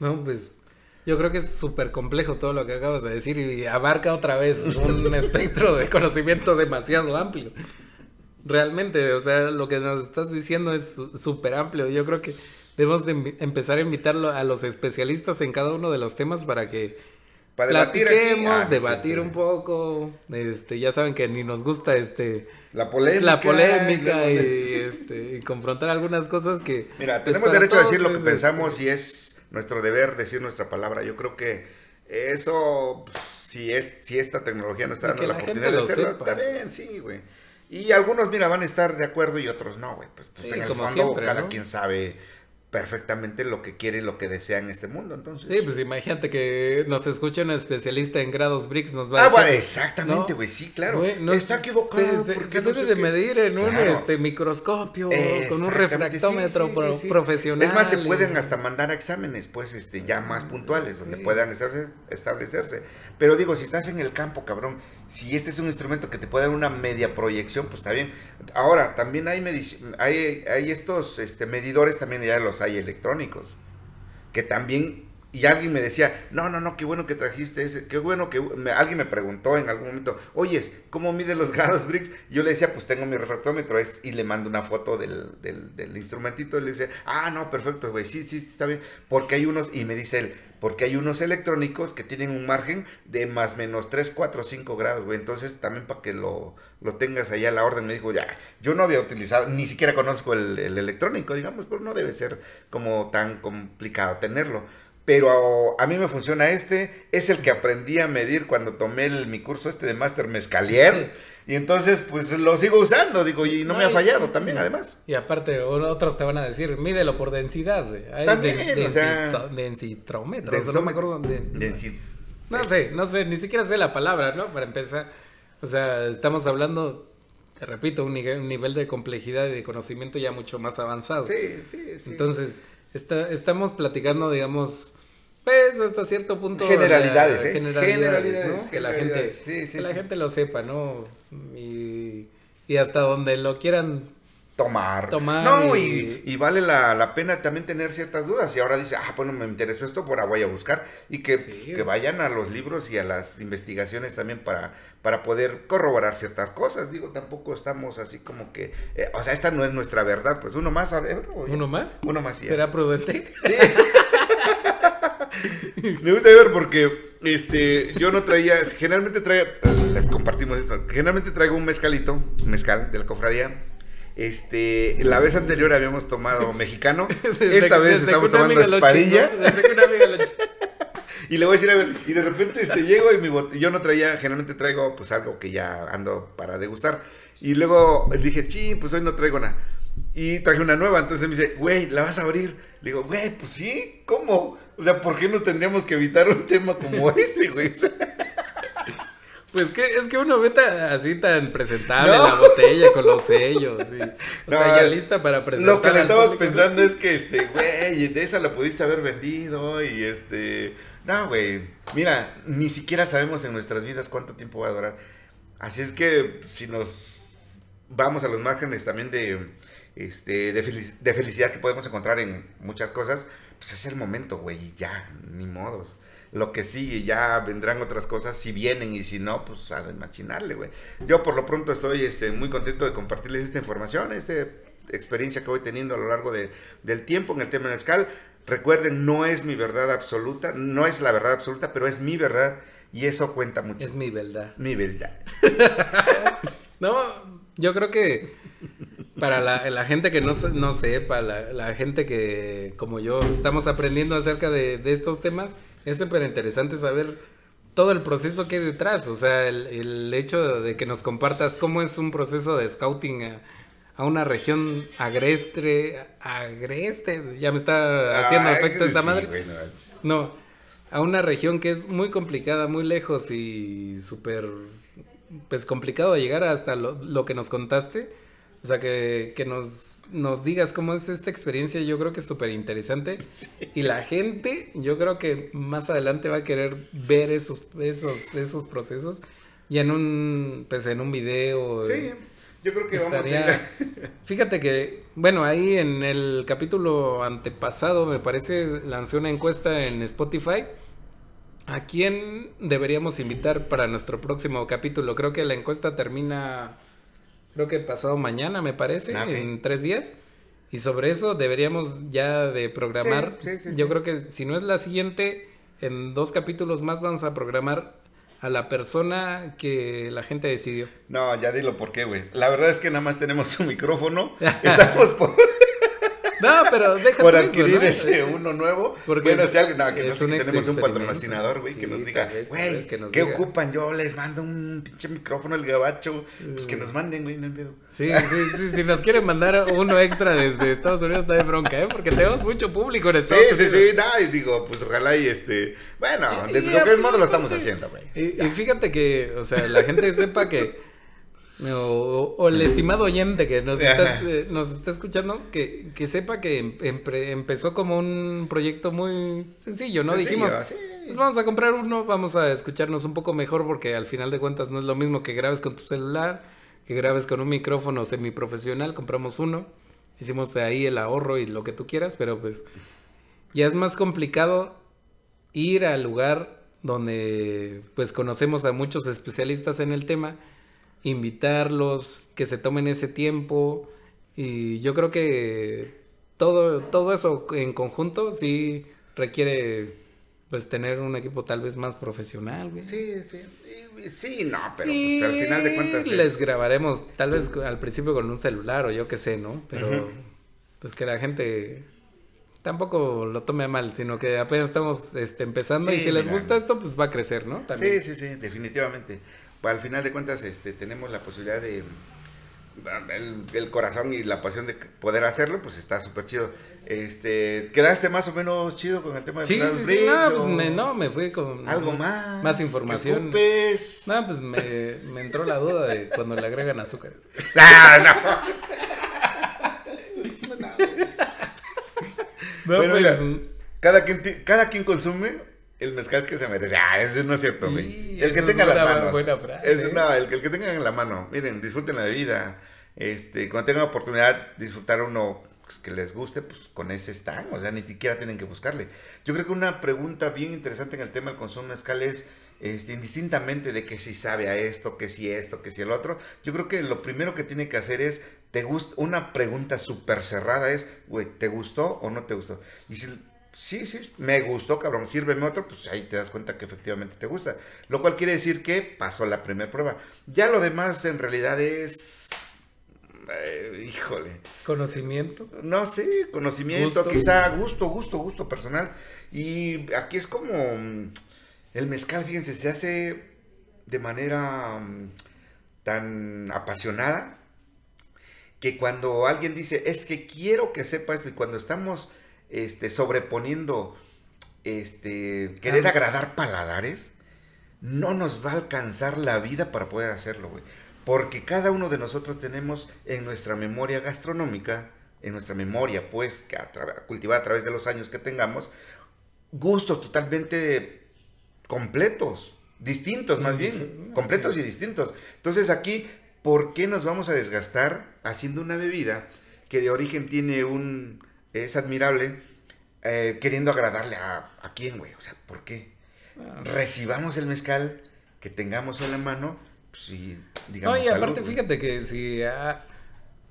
S2: No, pues yo creo que es súper complejo todo lo que acabas de decir y abarca otra vez un <laughs> espectro de conocimiento demasiado amplio. Realmente, o sea, lo que nos estás diciendo es súper amplio. Yo creo que debemos de empezar a invitarlo a los especialistas en cada uno de los temas para que
S1: para debatir
S2: platiquemos, ah, debatir un poco. Este, ya saben que ni nos gusta este
S1: la polémica,
S2: la polémica y, <laughs> este, y confrontar algunas cosas que
S1: Mira, pues, tenemos derecho a decir lo que pensamos este y es nuestro deber decir nuestra palabra. Yo creo que eso pues, si es si esta tecnología nos está dando la, oportunidad de hacerlo, está bien, sí, güey. Y algunos, mira, van a estar de acuerdo y otros no, güey. Pues, pues en el fondo cada quien sabe perfectamente lo que quiere y lo que desea en este mundo, entonces.
S2: Sí, pues imagínate que nos escucha un especialista en grados BRICS, nos va a
S1: ah,
S2: decir...
S1: Ah, bueno, exactamente, güey, sí, claro. Está equivocado.
S2: Se, debe de medir en un este, microscopio, con un refractómetro profesional.
S1: Es más, se pueden hasta mandar exámenes, pues, este, ya más puntuales, donde puedan establecerse. Pero digo, si estás en el campo, cabrón, si este es un instrumento que te puede dar una media proyección, pues está bien. Ahora, también hay, hay, hay estos este, medidores, también ya los hay electrónicos, que también y alguien me decía, no, no, no, qué bueno que trajiste ese, qué bueno que alguien me preguntó en algún momento, oyes, ¿cómo mide los <laughs> grados Briggs? Yo le decía, pues tengo mi refractómetro es, y le mando una foto del, instrumentito y le dice, ah, no, perfecto, güey, sí, sí, está bien, porque hay unos, y me dice él, porque hay unos electrónicos que tienen un margen de más menos 3, 4, 5 grados, güey. Entonces, también para que lo, lo, tengas ahí a la orden, me dijo, ya, yo no había utilizado, ni siquiera conozco el, el electrónico, digamos, pero no debe ser como tan complicado tenerlo pero a mí me funciona este, es el que aprendí a medir cuando tomé mi curso este de Master Mezcalier. <laughs> Y entonces, pues lo sigo usando, digo, y no, me ha fallado también, además.
S2: Y aparte, otros te van a decir, mídelo por densidad, güey.
S1: También, de, o
S2: sea, densitrómetros, no me acuerdo. no sé, no sé, ni siquiera sé la palabra, ¿no? Para empezar. O sea, estamos hablando, te repito, un nivel, un nivel de complejidad y de conocimiento ya mucho más avanzado.
S1: Sí, sí, sí.
S2: Entonces, está, estamos platicando, digamos, pues hasta cierto punto
S1: generalidades, ¿eh?
S2: generalidades, que la gente que la gente lo sepa no y, y, hasta donde lo quieran
S1: tomar. tomar no y, y, vale la, la, pena también tener ciertas dudas. Y ahora dice ah bueno me interesó esto por ahora voy a buscar y que, que vayan a los libros y a las investigaciones también para para poder corroborar ciertas cosas. Digo tampoco estamos así como que eh, o sea esta no es nuestra verdad. Pues uno más
S2: uno más
S1: uno más
S2: será prudente
S1: sí <laughs> <laughs> Me gusta ver porque este, yo no traía, generalmente traía, les compartimos esto, generalmente traigo un mezcalito, mezcal de la cofradía. Este, la vez anterior habíamos tomado mexicano, <laughs> esta vez estamos tomando espadilla. <laughs> y le voy a decir, a ver, y de repente este, llego y mi yo no traía, generalmente traigo pues algo que ya ando para degustar. Y luego dije, sí, pues hoy no traigo nada. Y traje una nueva, entonces me dice, güey, ¿la vas a abrir? Le digo, güey, pues sí, ¿cómo? O sea, ¿por qué no tendríamos que evitar un tema como <laughs> este, güey?
S2: Pues que es que uno ve así tan presentable la botella con los sellos. Y, o sea, ya lista para presentar.
S1: Lo que le estabas pensando es que, este, güey, de esa la pudiste haber vendido y este. No, güey. Mira, ni siquiera sabemos en nuestras vidas cuánto tiempo va a durar. Así es que si nos vamos a los márgenes también de, este, de felicidad que podemos encontrar en muchas cosas pues es el momento, güey, y ya, ni modos. Lo que sigue, ya vendrán otras cosas, si vienen y si no, pues a machinarle, güey. Yo por lo pronto estoy este, muy contento de compartirles esta información, esta experiencia que voy teniendo a lo largo de, del tiempo en el tema mezcal. Recuerden, no es mi verdad absoluta, no es la verdad absoluta, pero es mi verdad y eso cuenta mucho.
S2: Es mi verdad.
S1: Mi verdad. <laughs>
S2: no, yo creo que para la, gente que no, no sepa, la, la, gente que, como yo, estamos aprendiendo acerca de, estos temas, es súper interesante saber todo el proceso que hay detrás. O sea, el, hecho de que nos compartas cómo es un proceso de scouting a, una región agreste, agreste, ya me está haciendo efecto esta madre. no, a una región que es muy complicada, muy lejos y súper, pues complicado llegar hasta lo, lo que nos contaste o sea, que, que nos, nos digas cómo es esta experiencia, yo creo que es súper interesante. <laughs> Y la gente, yo creo que más adelante va a querer ver esos, esos, esos procesos ya en un, pues en un video.
S1: Sí. Yo creo que
S2: Estaría-
S1: vamos a ir. <laughs>
S2: Fíjate que, bueno, ahí en el capítulo antepasado, me parece, lancé una encuesta en Spotify. ¿A quién deberíamos invitar para nuestro próximo capítulo? Creo que la encuesta termina, creo que pasado mañana, me parece,
S1: Ah, ok.
S2: en tres días. Y sobre eso deberíamos ya de programar.
S1: Sí, sí, sí,
S2: Yo creo que si no es la siguiente, en dos capítulos más vamos a programar a la persona que la gente decidió.
S1: No, ya dilo por qué, güey. La verdad es que nada más tenemos un micrófono. <laughs> Estamos por,
S2: No, pero déjate
S1: por
S2: eso,
S1: adquirir
S2: ¿no?
S1: ese uno nuevo.
S2: Porque
S1: bueno,
S2: es-
S1: si alguien, no, que no sé que tenemos un patrocinador, güey, que
S2: Sí,
S1: nos diga,
S2: vez,
S1: güey,
S2: que nos
S1: ¿qué
S2: diga".
S1: ocupan? Yo les mando un pinche micrófono al gabacho. Pues que nos manden, güey, no hay pedo.
S2: Sí, sí, sí, si nos quieren mandar uno extra desde Estados Unidos, no hay bronca, ¿eh? Porque tenemos mucho público en
S1: Sí,
S2: Estados
S1: sí,
S2: Unidos.
S1: sí, no, y digo, pues ojalá y este, bueno, de cualquier modo lo estamos haciendo, güey.
S2: Y, y fíjate que, o sea, la gente sepa que, o, o el estimado oyente que nos está, eh, nos está escuchando, que, que sepa que em- empezó como un proyecto muy sencillo, ¿no?
S1: Sencillo,
S2: Dijimos,
S1: sí.
S2: pues vamos a comprar uno, vamos a escucharnos un poco mejor porque al final de cuentas no es lo mismo que grabes con tu celular, que grabes con un micrófono semiprofesional, compramos uno, hicimos de ahí el ahorro y lo que tú quieras, pero pues ya es más complicado ir al lugar donde pues conocemos a muchos especialistas en el tema, invitarlos, que se tomen ese tiempo y yo creo que todo, todo eso en conjunto sí requiere pues tener un equipo tal vez más profesional, güey.
S1: Sí, sí, sí, no, pero pues, al final de cuentas es-
S2: les grabaremos tal vez al principio con un celular o yo qué sé, ¿no? Pero pues que la gente tampoco lo tome a mal, sino que apenas estamos este, empezando y si les
S1: mira.
S2: gusta esto, pues va a crecer, ¿no? También.
S1: Sí, sí, sí, definitivamente. Pues, al final de cuentas, este, tenemos la posibilidad de el, el corazón y la pasión de poder hacerlo, pues está súper chido. Este, ¿quedaste más o menos chido con el tema de
S2: Sí, sí, sí, no, pues me, no, me fui con
S1: algo más,
S2: más información. No, pues me, me entró la duda de cuando le agregan azúcar. <laughs>
S1: Ah,
S2: No,
S1: Bueno,
S2: pues,
S1: mira, Cada quien, cada quien consume el mezcal que se merece. Ah, eso no es cierto, güey.
S2: Sí,
S1: el que tenga
S2: es
S1: las manos.
S2: buena frase,
S1: Es-
S2: ¿eh?
S1: no, el, que- el que tenga en la mano. Miren, disfruten la bebida. Este, cuando tengan oportunidad de disfrutar uno pues, que les guste, pues con ese están. O sea, ni siquiera tienen que buscarle. Yo creo que una pregunta bien interesante en el tema del consumo de mezcal es, este, indistintamente de que si sabe a esto, que si esto, que si el otro, yo creo que lo primero que tiene que hacer es, ¿te gusta? Una pregunta súper cerrada es, güey, ¿te gustó o no te gustó? Y si sí, sí, me gustó, cabrón, sírveme otro, pues ahí te das cuenta que efectivamente te gusta. Lo cual quiere decir que pasó la primera prueba. Ya lo demás en realidad es... eh, híjole,
S2: conocimiento.
S1: no sé, conocimiento,
S2: Gusto.
S1: quizá gusto, gusto, gusto personal. Y aquí es como mm, el mezcal, fíjense, se hace de manera mm, tan apasionada que cuando alguien dice, es que quiero que sepa esto, y cuando estamos este, sobreponiendo, este, querer
S2: Ah.
S1: agradar paladares, no nos va a alcanzar la vida para poder hacerlo, güey. Porque cada uno de nosotros tenemos en nuestra memoria gastronómica, en nuestra memoria, pues, que a cultivada a través de los años que tengamos, gustos totalmente completos, distintos más bien, completos y distintos. Entonces aquí, ¿por qué nos vamos a desgastar haciendo una bebida que de origen tiene un, es admirable, eh, queriendo agradarle a, a quién, güey? O sea, ¿por qué?
S2: Ah,
S1: recibamos el mezcal que tengamos en la mano, pues y digamos.
S2: No, y aparte, fíjate que si a,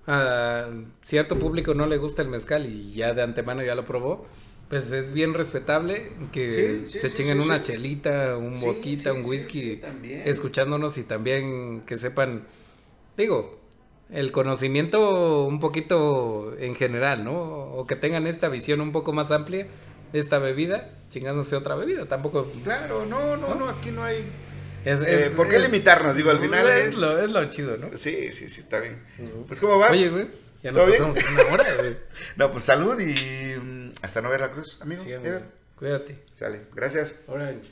S2: a cierto público no le gusta el mezcal y ya de antemano ya lo probó, pues es bien respetable que
S1: Sí, sí,
S2: se
S1: sí,
S2: chinguen una chelita, un
S1: sí,
S2: un whisky, escuchándonos y también que sepan, digo, el conocimiento un poquito en general, ¿no? O que tengan esta visión un poco más amplia de esta bebida, chingándose otra bebida, tampoco...
S1: Claro, no, no, no, aquí no hay.
S2: Es,
S1: Eh, ¿por qué limitarnos? Digo, al final
S2: es...
S1: es-
S2: Lo, es lo chido, ¿no?
S1: Sí, sí, sí, está bien. Pues, ¿cómo vas?
S2: Oye, güey, ya
S1: ¿Todo
S2: nos
S1: bien?
S2: pasamos una hora, güey. <laughs>
S1: No, pues salud y mm, hasta no ver la cruz, amigo.
S2: Sí,
S1: Ever.
S2: amigo. Cuídate.
S1: Sale, gracias.
S2: Orange.